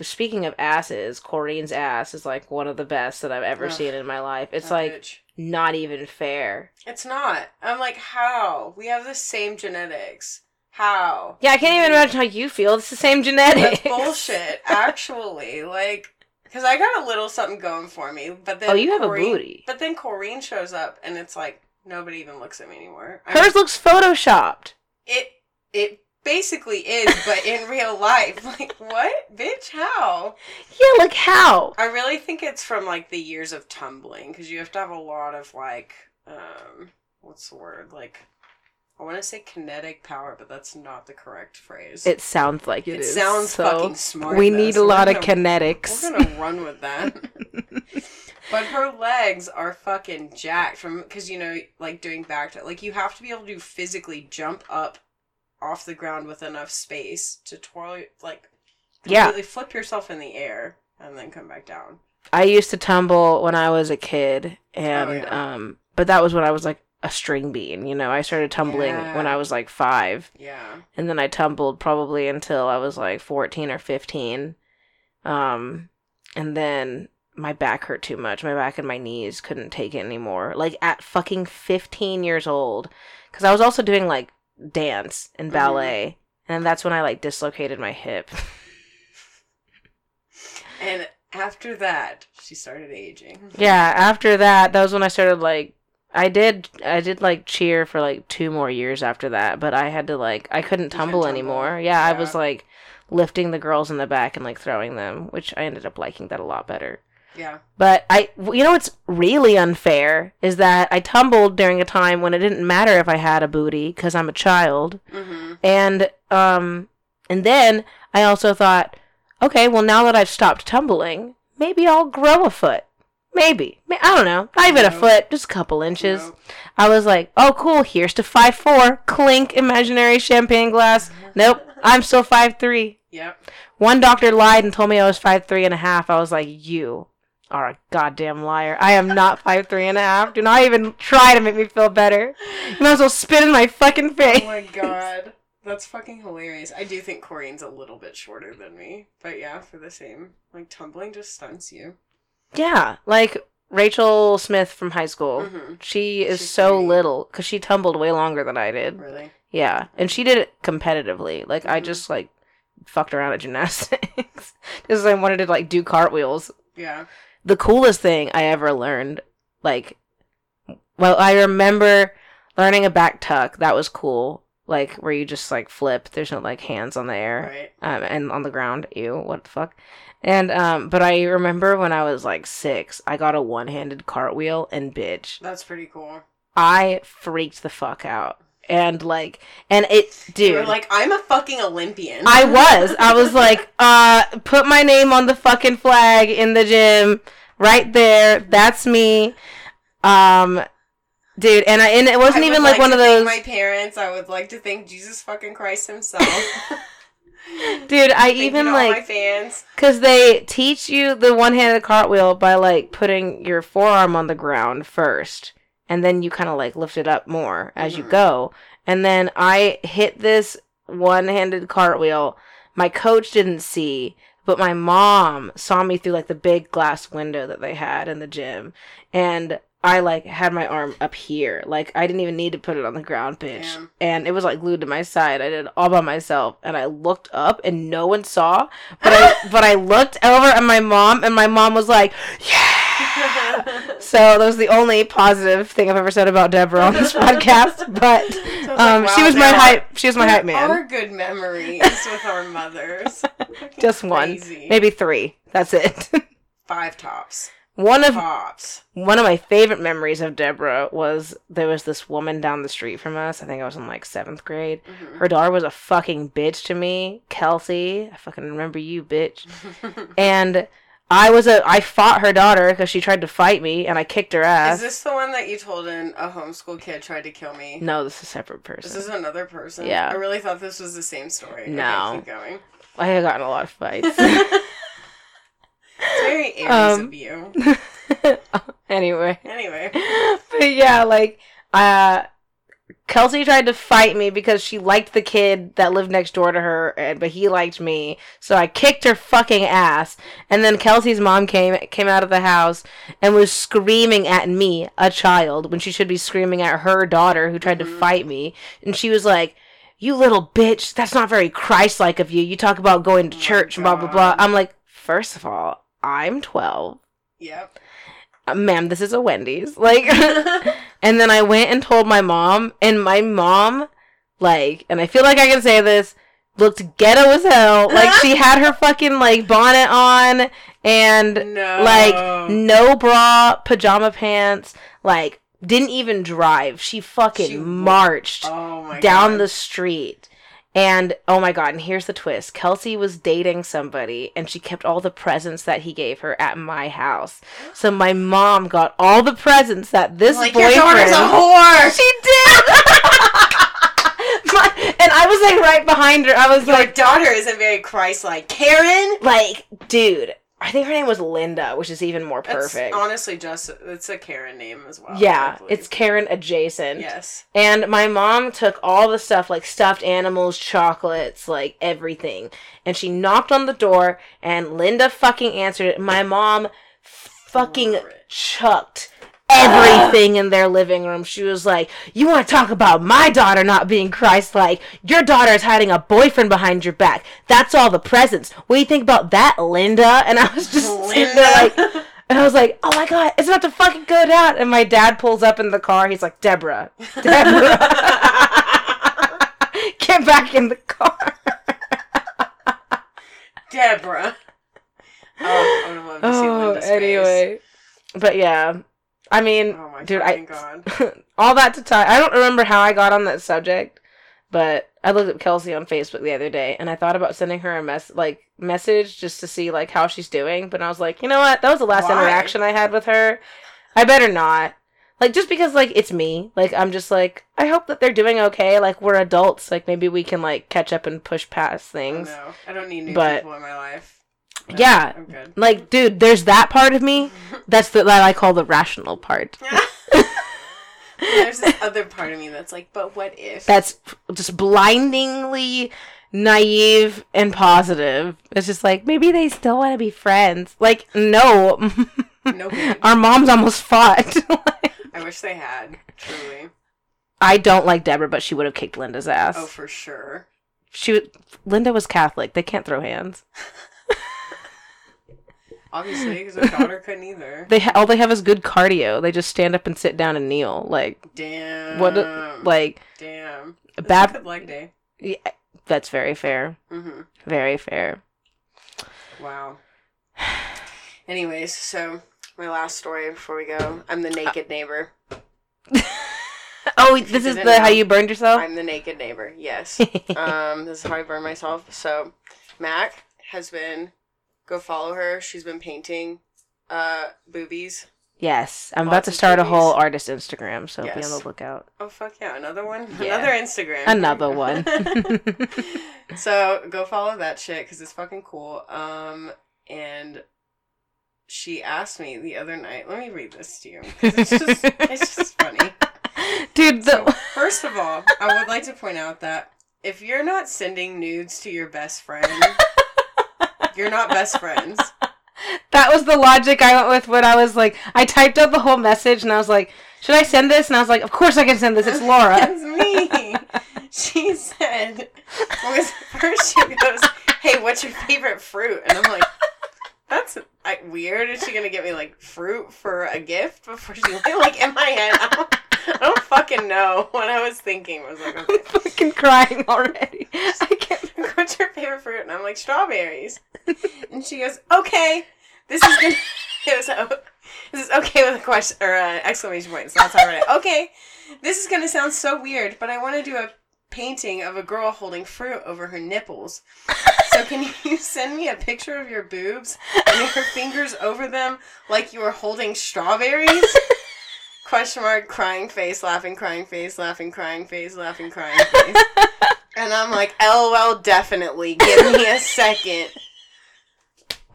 speaking of asses, Corrine's ass is like one of the best that I've ever Ugh. seen in my life. It's like bitch. not even fair. It's not. I'm like, how? We have the same genetics. How? Yeah, I can't even imagine how you feel. It's the same genetics. That's bullshit, actually. Like, because I got a little something going for me, but then Oh, you have a booty. But then Corrine shows up, and it's like nobody even looks at me anymore. I Hers looks photoshopped. It it basically is, but in real life, like what, bitch? How? Yeah, like how? I really think it's from like the years of tumbling because you have to have a lot of like, um, what's the word? Like, I want to say kinetic power, but that's not the correct phrase. It sounds like It is. It sounds so fucking smart. We though, need so a lot of gonna- kinetics. We're gonna run with that. but her legs are fucking jacked from because you know, like doing back to like you have to be able to physically jump up off the ground with enough space to twirl, like Yeah. flip yourself in the air and then come back down. I used to tumble when I was a kid, and Oh, yeah. um, but that was when I was like a string bean. You know, I started tumbling Yeah. when I was like five, Yeah. and then I tumbled probably until I was like fourteen or fifteen. Um, and then my back hurt too much. My back and my knees couldn't take it anymore. Like at fucking fifteen years old, because I was also doing like dance and Mhm. ballet, and that's when I like dislocated my hip. And after that, she started aging. yeah, after that, that was when I started like I did I did like cheer for like two more years after that, but I had to like I couldn't tumble tumble. anymore. Yeah, I was like lifting the girls in the back and like throwing them, which I ended up liking that a lot better. Yeah. But I you know what's really unfair is that I tumbled during a time when it didn't matter if I had a booty cuz I'm a child. Mm-hmm. And um and then I also thought, okay, well now that I've stopped tumbling, maybe I'll grow a foot. Maybe. I don't know. Not even a foot, just a couple inches. I was like, oh cool, here's to five four. Clink imaginary champagne glass. Nope. I'm still five three. Yep. One doctor lied and told me I was five three and a half. I was like, you are a goddamn liar. I am not five three and a half. Do not even try to make me feel better. You might as well spit in my fucking face. Oh my god. That's fucking hilarious. I do think Corrine's a little bit shorter than me. But yeah, for the same. Like, tumbling just stunts you. Yeah, like Rachel Smith from high school. Mm-hmm. She is She's so little because she tumbled way longer than I did. Really? Yeah, and she did it competitively. Like I Mhm. just like fucked around at gymnastics because I wanted to like do cartwheels. Yeah. The coolest thing I ever learned, like well, I remember learning a back tuck. That was cool. Like where you just like flip. There's no like hands on the air Right. um, and on the ground. Ew, what the fuck? And um, but I remember when I was like six, I got a one-handed cartwheel and bitch, That's pretty cool. I freaked the fuck out. And like, and it, dude, You were like, I'm a fucking Olympian. I was. I was like, uh, put my name on the fucking flag in the gym right there. That's me. Um, dude, and I and it wasn't I even would like, one to of thank those. My parents. I would like to thank Jesus fucking Christ himself. Dude, I even to all my like fans. because they teach you the one-handed cartwheel by like putting your forearm on the ground first, and then you kind of like lift it up more as you Mhm. go. And then I hit this one-handed cartwheel. My coach didn't see, but my mom saw me through like the big glass window that they had in the gym, and I like had my arm up here. Like I didn't even need to put it on the ground, bitch. And it was like glued to my side. I did it all by myself, and I looked up, and no one saw. But I but I looked over at my mom, and my mom was like, "Yeah." So that was the only positive thing I've ever said about Deborah on this podcast. But So was um, like, she was my hype. She was my hype man. Our good memories with our mothers. Just one, maybe three. That's it. five tops. One of Tops. one of my favorite memories of Deborah was there was this woman down the street from us. I think I was in like seventh grade. Mhm. Her daughter was a fucking bitch to me, Kelsey. I fucking remember you, bitch. And I was a I fought her daughter because she tried to fight me, and I kicked her ass. Is this the one that you told in a homeschool kid tried to kill me? no, this is a separate person. This is another person. Yeah. I really thought this was the same story. Okay, No. keep going. I had gotten a lot of fights. It's very Aries Um, of you. anyway, Anyway. but yeah, like uh Kelsey tried to fight me because she liked the kid that lived next door to her, and but he liked me. So I kicked her fucking ass. And then Kelsey's mom came came out of the house and was screaming at me, a child, when she should be screaming at her daughter who tried to Mhm. fight me. And she was like, "You little bitch! That's not very Christ-like of you. You talk about going to Oh church, and blah blah blah." I'm like, first of all, I'm 12. Yep. Uh, ma'am, this is a Wendy's. Like, and then I went and told my mom, and my mom, like, and I feel like I can say this, looked ghetto as hell. Like, she had her fucking, like, bonnet on, and, no. like, no bra, pajama pants, like, didn't even drive. She fucking She marched oh down God. the street. And oh my god, and here's the twist. Kelsey was dating somebody and she kept all the presents that he gave her at my house. So my mom got all the presents that this like your boyfriend daughter's a whore. She did. My- and I was like right behind her. I was Your like daughter isn't very Christ-like. Karen. like dude, I think her name was Linda, which is even more That's perfect. honestly just it's a Karen name as well. yeah, it's Karen adjacent. yes. And my mom took all the stuff like stuffed animals, chocolates, like everything. And she knocked on the door and Linda fucking answered it. My mom fucking chucked everything in their living room. She was like, You want to talk about my daughter not being Christ like? Your daughter is hiding a boyfriend behind your back. That's all the presents. What do you think about that, Linda? And I was just sitting there like, and I was like, oh my god, it's about to fucking go down. And my dad pulls up in the car. He's like, Deborah, Deborah, get back in the car. Deborah. Oh, I would love to see Oh, anyway. But yeah, I mean, Oh dude, I god. all that to tie. I don't remember how I got on that subject, but I looked up Kelsey on Facebook the other day, and I thought about sending her a mess like message just to see like how she's doing. But I was like, you know what? That was the last Why? interaction I had with her. I better not. Like just because like it's me. Like I'm just like I hope that they're doing okay. Like we're adults. Like maybe we can like catch up and push past things. no, I don't need new But- people in my life. No, Yeah. I'm good. Like dude, there's that part of me. That's the that I call the rational part. There's this other part of me that's like, but what if? that's just blindingly naive and positive. It's just like maybe they still want to be friends. Like no, no good. our moms almost fought. I wish they had. Truly. I don't like Deborah, but she would have kicked Linda's ass. Oh, for sure. She would, Linda was Catholic. They can't throw hands. Obviously, because her daughter couldn't either. They ha- all they have is good cardio. They just stand up and sit down and kneel. Like Damn. what? a- Like Damn. a good leg day. Yeah, that's very fair. Mm-hmm. Very fair. Wow. Anyways, so my last story before we go. I'm the naked neighbor. oh, this is the how you burned yourself. I'm the naked neighbor. Yes. um, this is how I burn myself. So, Mac has been. Go follow her. She's been painting, uh, boobies. yes, I'm about Lots to of start a boobies. whole artist Instagram, so be on the lookout. Oh fuck yeah! Another one. Yeah. Another Instagram. Another one. so go follow that shit because it's fucking cool. Um, and she asked me the other night. Let me read this to you. 'cause It's just, it's just funny. Dude, So, the, first of all, I would like to point out that if you're not sending nudes to your best friend, you're not best friends. that was the logic I went with when I was like, I typed out the whole message and I was like, should I send this? And I was like, of course I can send this. It's Laura. it's me. She said, was first she goes, "Hey, what's your favorite fruit?" And I'm like, "That's like weird. Is she gonna get me like fruit for a gift before she like in my head?" I don't, I don't fucking know what I was thinking. I was like, I'm fucking crying already. I can't. what's your favorite fruit? And I'm like, strawberries. And she goes, okay, this is gonna, it was, oh, this is okay with a question, or uh, exclamation point, so that's how I read it. Okay, this is gonna sound so weird, but I want to do a painting of a girl holding fruit over her nipples. So can you send me a picture of your boobs and your fingers over them like you were holding strawberries? Question mark, crying face, laughing, crying face, laughing, crying face, laughing, crying face. And I'm like, LOL, definitely. Give me a second.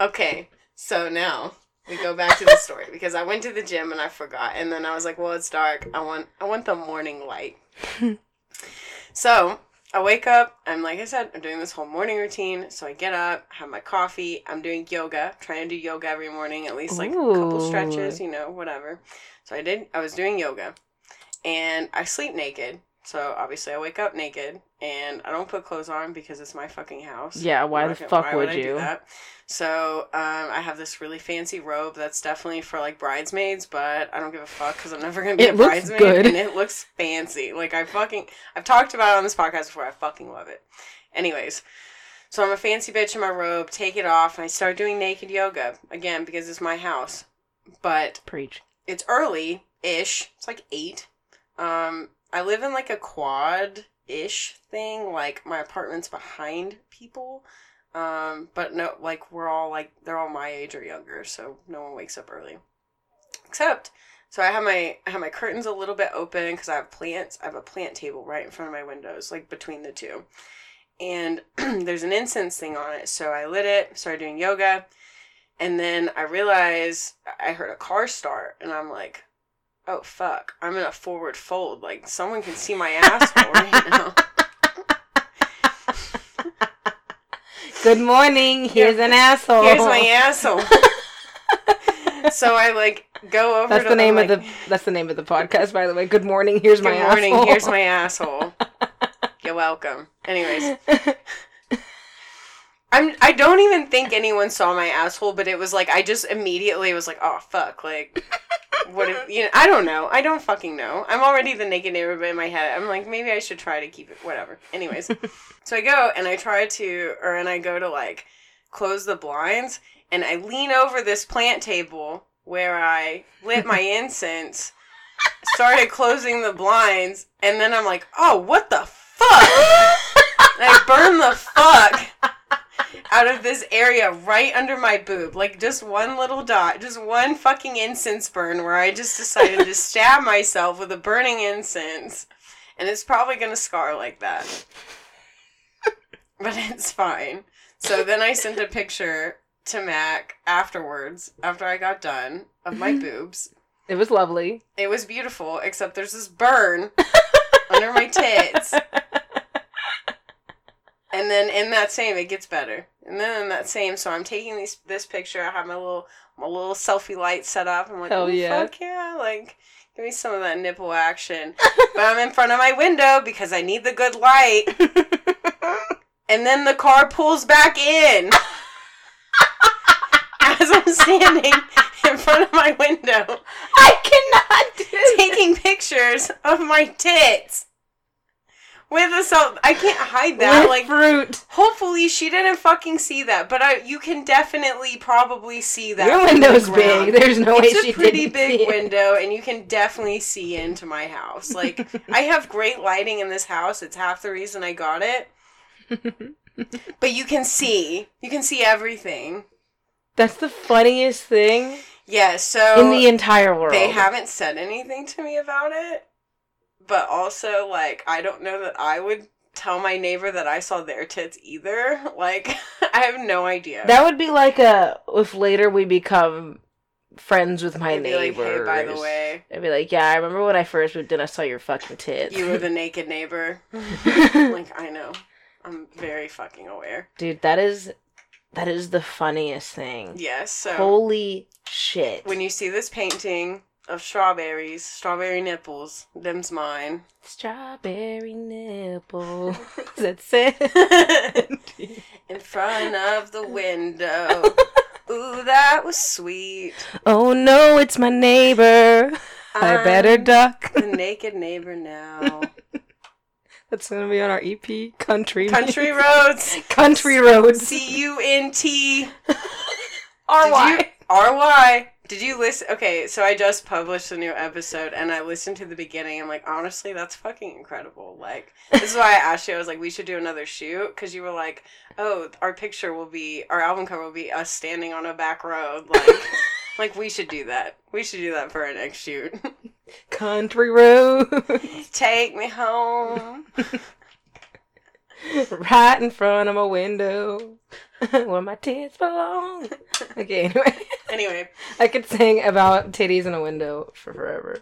Okay, so now we go back to the story because I went to the gym and I forgot, and then I was like, well, it's dark. I want, I want the morning light. so I wake up. I'm like I said, I'm doing this whole morning routine. So I get up, have my coffee. I'm doing yoga, trying to do yoga every morning, at least like a couple stretches, you know, whatever. So I did. I was doing yoga, and I sleep naked. So obviously I wake up naked, and I don't put clothes on because it's my fucking house. Yeah, why the gonna- fuck why would do you? So um, I have this really fancy robe that's definitely for like bridesmaids, but I don't give a fuck because I'm never gonna be It a looks bridesmaid, good. and it looks fancy. Like I fucking, I've talked about it on this podcast before. I fucking love it. Anyways, so I'm a fancy bitch in my robe. Take it off, and I start doing naked yoga again because it's my house. But Preach. It's early ish. It's like eight. Um, I live in like a quad ish thing. Like my apartment's behind people. Um, but no, like we're all like they're all my age or younger, so no one wakes up early. Except, so I have my I have my curtains a little bit open because I have plants. I have a plant table right in front of my windows, like between the two, and there's an incense thing on it. So I lit it, started doing yoga, and then I realized I heard a car start, and I'm like, oh fuck, I'm in a forward fold. Like someone can see my asshole right now. Good morning. Here's an asshole. Here's my asshole. so I like go over. That's the name of like, the. That's the name of the podcast, by the way. Good morning. Here's Good my morning. asshole. Good morning. Here's my asshole. You're welcome. Anyways, I'm. I don't even think anyone saw my asshole, but it was like I just immediately was like, oh fuck, like. What if you know? I don't know. I don't fucking know. I'm already the naked neighbor, but in my head, I'm like, maybe I should try to keep it. Whatever. Anyways, so I go and I try to, or and I go to like close the blinds, and I lean over this plant table where I lit my incense, started closing the blinds, and then I'm like, oh, what the fuck? I burn the fuck out of this area right under my boob. Like just one little dot, just one fucking incense burn where I just decided to stab myself with a burning incense. And it's probably gonna scar like that. But it's fine. So then I sent a picture to Mac afterwards, after I got done, of my boobs. It was lovely. It was beautiful, except there's this burn under my tits. And then in that same, it gets better. And then in that same, so I'm taking these this picture. I have my little my little selfie light set up. I'm like, Hell oh, yeah. fuck yeah! Like, give me some of that nipple action. but I'm in front of my window because I need the good light. And then the car pulls back in. As I'm standing in front of my window I cannot taking pictures of my tits with a cell. I can't hide that. With like, fruit. hopefully she didn't fucking see that, but I you can definitely probably see that. Your from the window's big. There's no way It's she a pretty big window, and you can definitely see into my house. Like, I have great lighting in this house. It's half the reason I got it. But you can see, you can see everything. That's the funniest thing Yeah. So in the entire world. They haven't said anything to me about it, but also like I don't know that I would tell my neighbor that I saw their tits either. Like I have no idea. That would be like a if later we become friends with my I'd like, hey, by the way, I'd be like, yeah, I remember when I first moved in, I saw your fucking tits. you were the naked neighbor. like I know, I'm very fucking aware. Dude, that is that is the funniest thing. Yes. So Holy shit. when you see this painting of strawberries, strawberry nipples, them's mine. Strawberry nipple. That's it. In front of the window. Ooh, that was sweet. oh no, it's my neighbor. I better I'm duck. the naked neighbor now. That's gonna be on our EP. Country. Country roads. Country roads. C U N T R Y R Y. Did you listen? Okay, so I just published a new episode and I listened to the beginning. I'm like, honestly, that's fucking incredible. Like, this is why I asked you. I was like, we should do another shoot because you were like, oh, our picture will be, our album cover will be us standing on a back road. Like, like we should do that. We should do that for our next shoot. Country road. Take me home. right in front of my window. Where my tits belong. Okay, anyway. Anyway, I could sing about titties in a window for forever.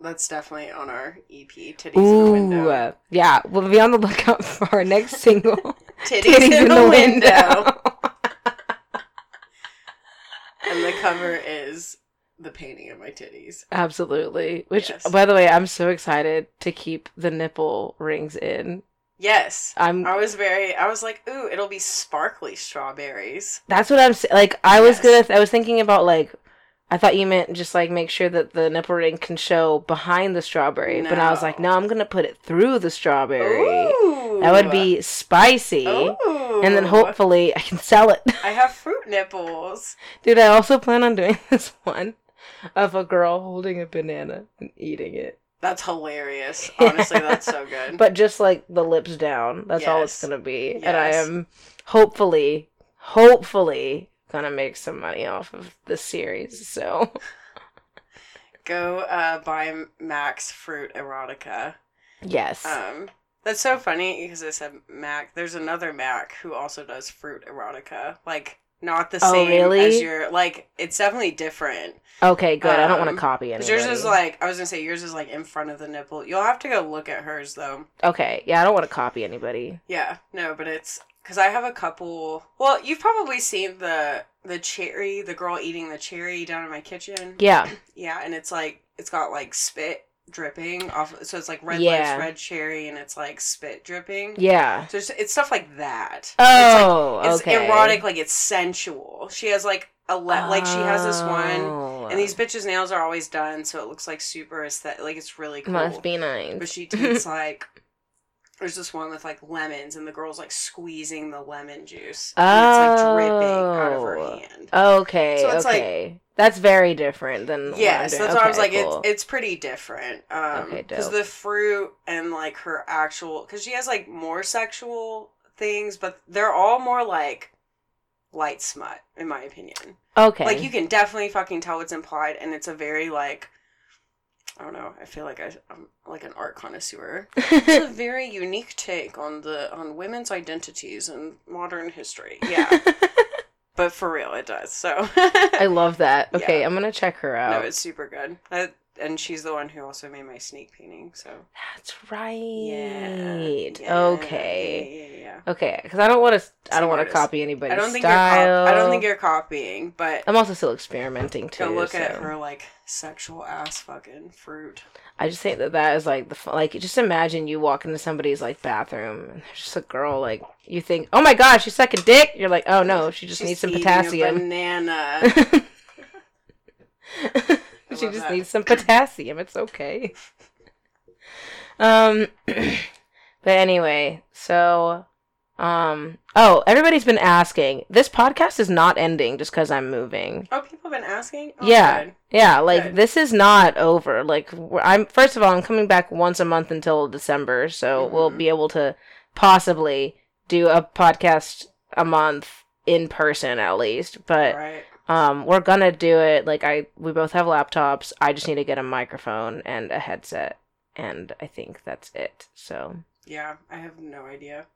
that's definitely on our EP. Titties in the window. Ooh, uh, yeah. We'll be on the lookout for our next single. Titties, in, the, window. and the cover is the painting of my titties. Absolutely. Which, Yes. by the way, I'm so excited to keep the nipple rings in. Yes. I'm. I was very I was like, ooh, it'll be sparkly strawberries. That's what I'm like. I was Yes. gonna. I was thinking about like. I thought you meant just like make sure that the nipple ring can show behind the strawberry, but I was like, No. no, I'm gonna put it through the strawberry. Ooh. That would be spicy, Ooh. and then hopefully I can sell it. I have fruit nipples. Dude, I also plan on doing this one of a girl holding a banana and eating it. That's hilarious. Honestly, that's so good. But just like the lips down. That's all it's gonna be. And I am hopefully, hopefully gonna make some money off of this series. So Go uh, buy Mac's Fruit Erotica. yes. Um, that's so funny because I said Mac. There's another Mac who also does fruit erotica. Like not the Oh, same really? as your. Like it's definitely different. okay, good. I don't want um, to copy anybody. yours is like I was gonna say yours is like in front of the nipple. You'll have to go look at hers though. okay, yeah, I don't want to copy anybody. Yeah, no, but it's because I have a couple. Well, you've probably seen the the cherry, the girl eating the cherry down in my kitchen. Yeah. Yeah, and it's like it's got like spit dripping off. So it's like red Yeah. lips, red cherry, and it's like spit dripping. Yeah. So it's, it's stuff like that. Oh, it's like, it's okay. erotic, like it's sensual. She has like a le- like she has this one, and these oh. bitches' nails are always done, so it looks like super aesthetic. Like it's really cool. must be nice. But she takes like. There's this one with like lemons, and the girl's like squeezing the lemon juice. And it's like dripping out of her Oh. hand. Okay, So it's like- okay. That's very different than what Yes, that's why I was like, cool. it's it's pretty different. Um, Okay, because the fruit and like her actual, because she has like more sexual things, but they're all more like light smut, in my opinion. okay. Like you can definitely fucking tell what's implied, and it's a very like, I don't know. I feel like I, I'm like an art connoisseur. It's a very unique take on the on women's identities in modern history. Yeah, but for real, it does. So I love that. Okay, Yeah. I'm gonna check her no, out. it's super good. I, and she's the one who also made my snake painting. So That's right. yeah, yeah, Okay. yeah, yeah, yeah. Okay, because I don't want to. I don't want to copy anybody's I don't think style. you're. Cop- I don't think you're copying, but I'm also still experimenting too. go look at so- her like sexual ass fucking fruit. I just think that that is like the like. Just imagine you walk into somebody's like bathroom and there's just a girl like you think, oh my god, she's sucking dick. You're like, oh no, she just She's needs some potassium. banana. she just that. needs some potassium. It's okay. Um, but anyway, so, um, oh, everybody's been asking. This podcast is not ending just because I'm moving. oh, people have been asking. Oh, Yeah. good. Yeah, like Good. this is not over. Like I'm first of all, I'm coming back once a month until December, so we'll Mhm. be able to possibly do a podcast a month in person at least. But right. Um we're gonna do it like I we both have laptops. I just need to get a microphone and a headset and I think that's it. So Yeah, I have no idea.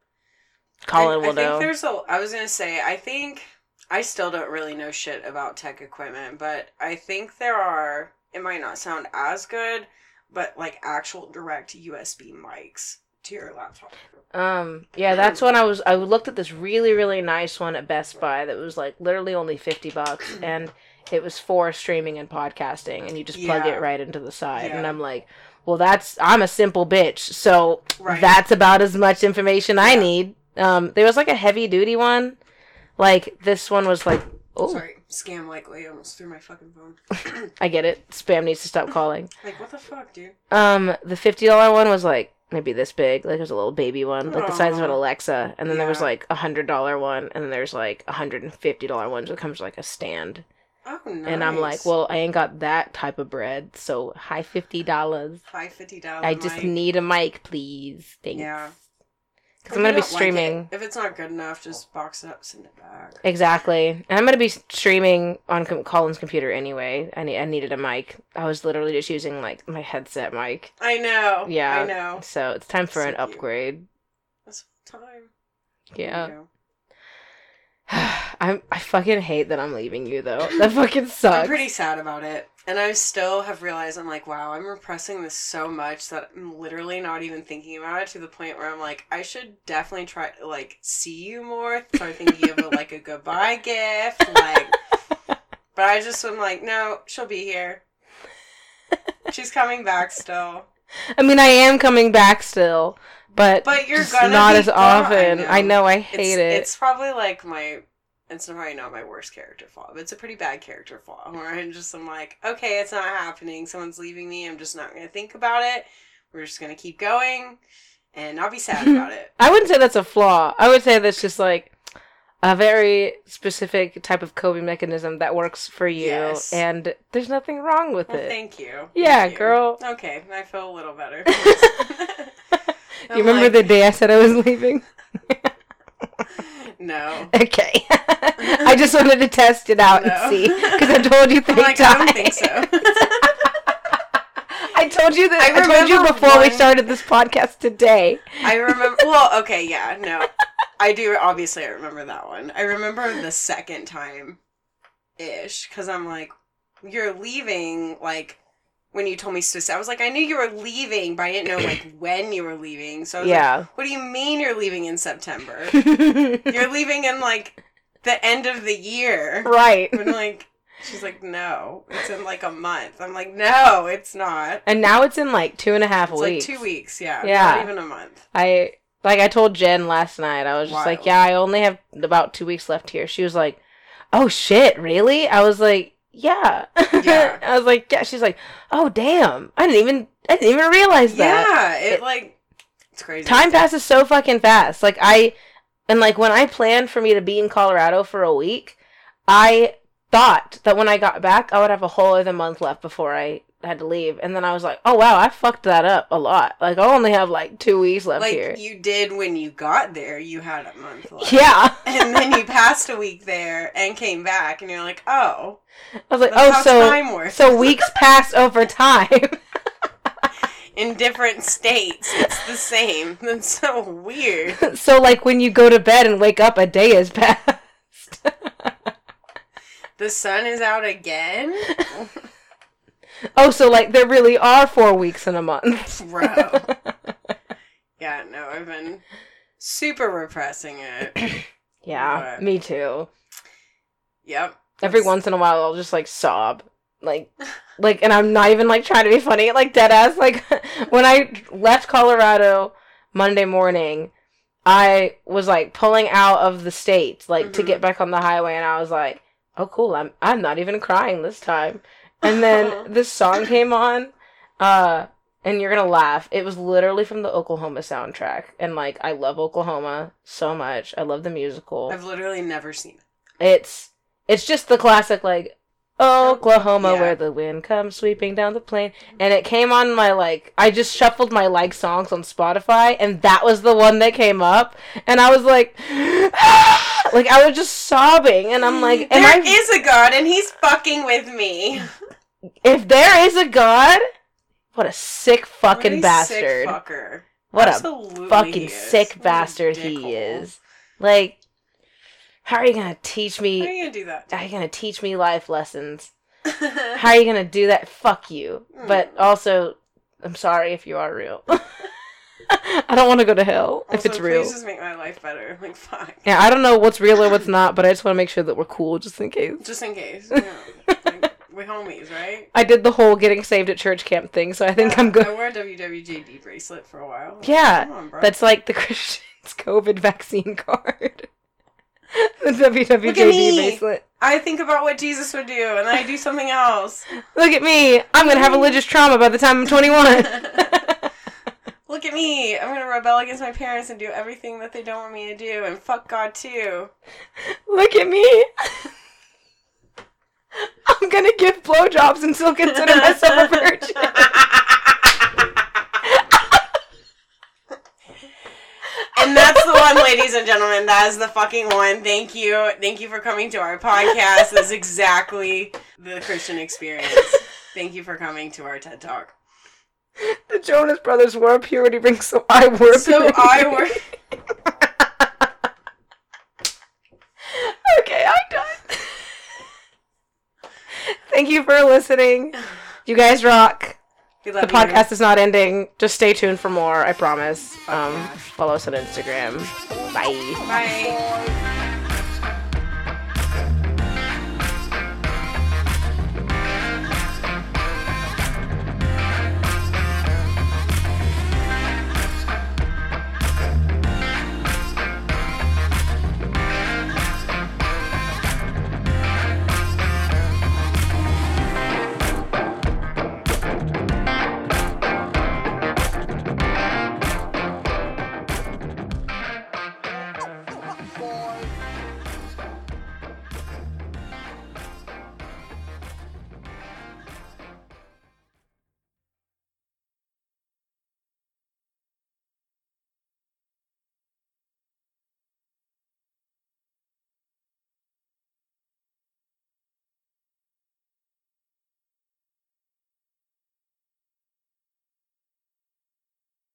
Colin I, will I think know. there's a. I was gonna say. I think I still don't really know shit about tech equipment, but I think there are. It might not sound as good, but like actual direct USB mics to your laptop. Um, yeah, that's when I was. I looked at this really, really nice one at Best Buy that was like literally only fifty bucks, and it was for streaming and podcasting, and you just plug Yeah. it right into the side. And I'm like, well, that's I'm a simple bitch, so Right. that's about as much information I need. Um, there was like a heavy duty one, like this one was like, oh, Sorry, scam likely. I almost threw my fucking phone. I get it. Spam needs to stop calling. like what the fuck, dude? Um, the fifty dollar one was like maybe this big, like was a little baby one, like the size of an Alexa, and then there was Yeah. like a hundred dollar one, and then there's like a hundred and fifty dollar one, so it comes with like a stand. Oh, nice. And I'm like, well, I ain't got that type of bread, so high fifty dollars. high fifty dollars. I just need a mic, please. Thanks. Yeah. Because I'm gonna be If like it- streaming. if it's not good enough, just box it up, send it back. Exactly, and I'm gonna be streaming on com- Colin's computer anyway. I need I needed a mic. I was literally just using like my headset mic, I know. Yeah. I know. so it's time for So an cute. upgrade. That's time. Yeah. I'm I fucking hate that I'm leaving you though. That fucking sucks. I'm pretty sad about it. And I still have realized I'm like, wow, I'm repressing this so much that I'm literally not even thinking about it to the point where I'm like, I should definitely try to like see you more. Start thinking of a, like a goodbye gift, like. But I just am like, no, she'll be here. She's coming back still. I mean, I am coming back still, but But you're not as gone. often. I I know. know. I It's, hate it. it's probably like my. It's probably not my worst character flaw, but it's a pretty bad character flaw where I'm just I'm like, okay, it's not happening. Someone's leaving me. I'm just not gonna think about it. We're just gonna keep going, and not be sad about it. I wouldn't say that's a flaw. I would say that's just like a very specific type of coping mechanism that works for you, Yes. and there's nothing wrong with Well, it. thank you. Yeah, Thank you. girl. Okay, I feel a little better. Do you remember the day I said I was leaving? No. Okay. I just wanted to test it out No. and see because I told you three like, times. I don't think so. I told you that. I I, told you before we started this podcast today. I remember. Well, okay, yeah, no, I do. Obviously, I remember that one. I remember the second time, ish, because I'm like, you're leaving. Like when you told me to, I was like, I knew you were leaving, but I didn't know like when you were leaving. So I was like, Yeah. what do you mean you're leaving in September? you're leaving in like the end of the year. right. And like, she's like, no, it's in like a month. I'm like, no, it's not. And now it's in like two and a half It's weeks. like two weeks. Yeah, Yeah. not even a month. I like I told Jen last night. I was just like, yeah, I only have about two weeks left here. She was like, oh shit, really? I was like, yeah. Yeah. I was like, yeah. She's like, oh damn, I didn't even I didn't even realize that. Yeah, it, It- like it's crazy. Time passes so fucking fast. Like I and like when I planned for me to be in Colorado for a week, I thought that when I got back I would have a whole other month left before I had to leave. And then I was like, oh wow, I fucked that up a lot. Like I only have like two weeks left like here. you did when you got there. You had a month left. Yeah. and passed a week there and came back, and you're like, oh, I was like, oh, so so weeks pass over time. in different states, it's the same. That's so weird. so like when you go to bed and wake up, a day has passed. The sun is out again. Oh, so like there really are four weeks in a month. Bro. yeah, no, I've been super repressing it. yeah, But- me too. Yep. Every once in a while, I'll just like sob, like, like, and I'm not even like trying to be funny, like dead ass. Like when I left Colorado Monday morning, I was like pulling out of the state, like to Mhm. get back on the highway, and I was like, "Oh, cool! I'm I'm not even crying this time." And then this song came on, uh, and you're gonna laugh. It was literally from the Oklahoma soundtrack, and like I love Oklahoma so much. I love the musical. I've literally never seen it. It's it's just the classic like Oklahoma Yeah. where the wind comes sweeping down the plain and it came on my like I just shuffled my like songs on Spotify and that was the one that came up and I was like like I was just sobbing and I'm like There I is a god and he's fucking with me. if there is a god what a sick fucking What a bastard Sick fucker. what Absolutely a fucking sick What bastard he is like how are you gonna teach me How are you gonna do that? how are you gonna teach me life lessons How are you gonna do that? Fuck you. But Mm. also, I'm sorry if you are real. I don't want to go to hell if it's real. Please just make my life better. Like, fuck. Yeah, I don't know what's real or what's not, but I just want to make sure that we're cool just in case. Just in case. Like, we're homies, right? I did the whole getting saved at church camp thing, so I think Yeah, I'm good. I wore a WWJD bracelet for a while. Yeah, on. That's like the Christian's COVID vaccine card. the WWJD bracelet. I think about what Jesus would do, and then I do something else. Look at me. I'm gonna have religious trauma by the time I'm 21. Look at me. I'm gonna rebel against my parents and do everything that they don't want me to do, and fuck God too. Look at me. I'm gonna give blowjobs and still consider myself a virgin. And that's the one, ladies and gentlemen. That is the fucking one. Thank you. Thank you for coming to our podcast. That's exactly the Christian experience. Thank you for coming to our TED Talk. the Jonas Brothers wore a purity ring, so I wore a So purity I were. okay, I'm done. Thank you for listening. You guys rock. We The love podcast is not ending. Just stay tuned for more. I promise. Um, follow us on Instagram. Bye. You. Bye.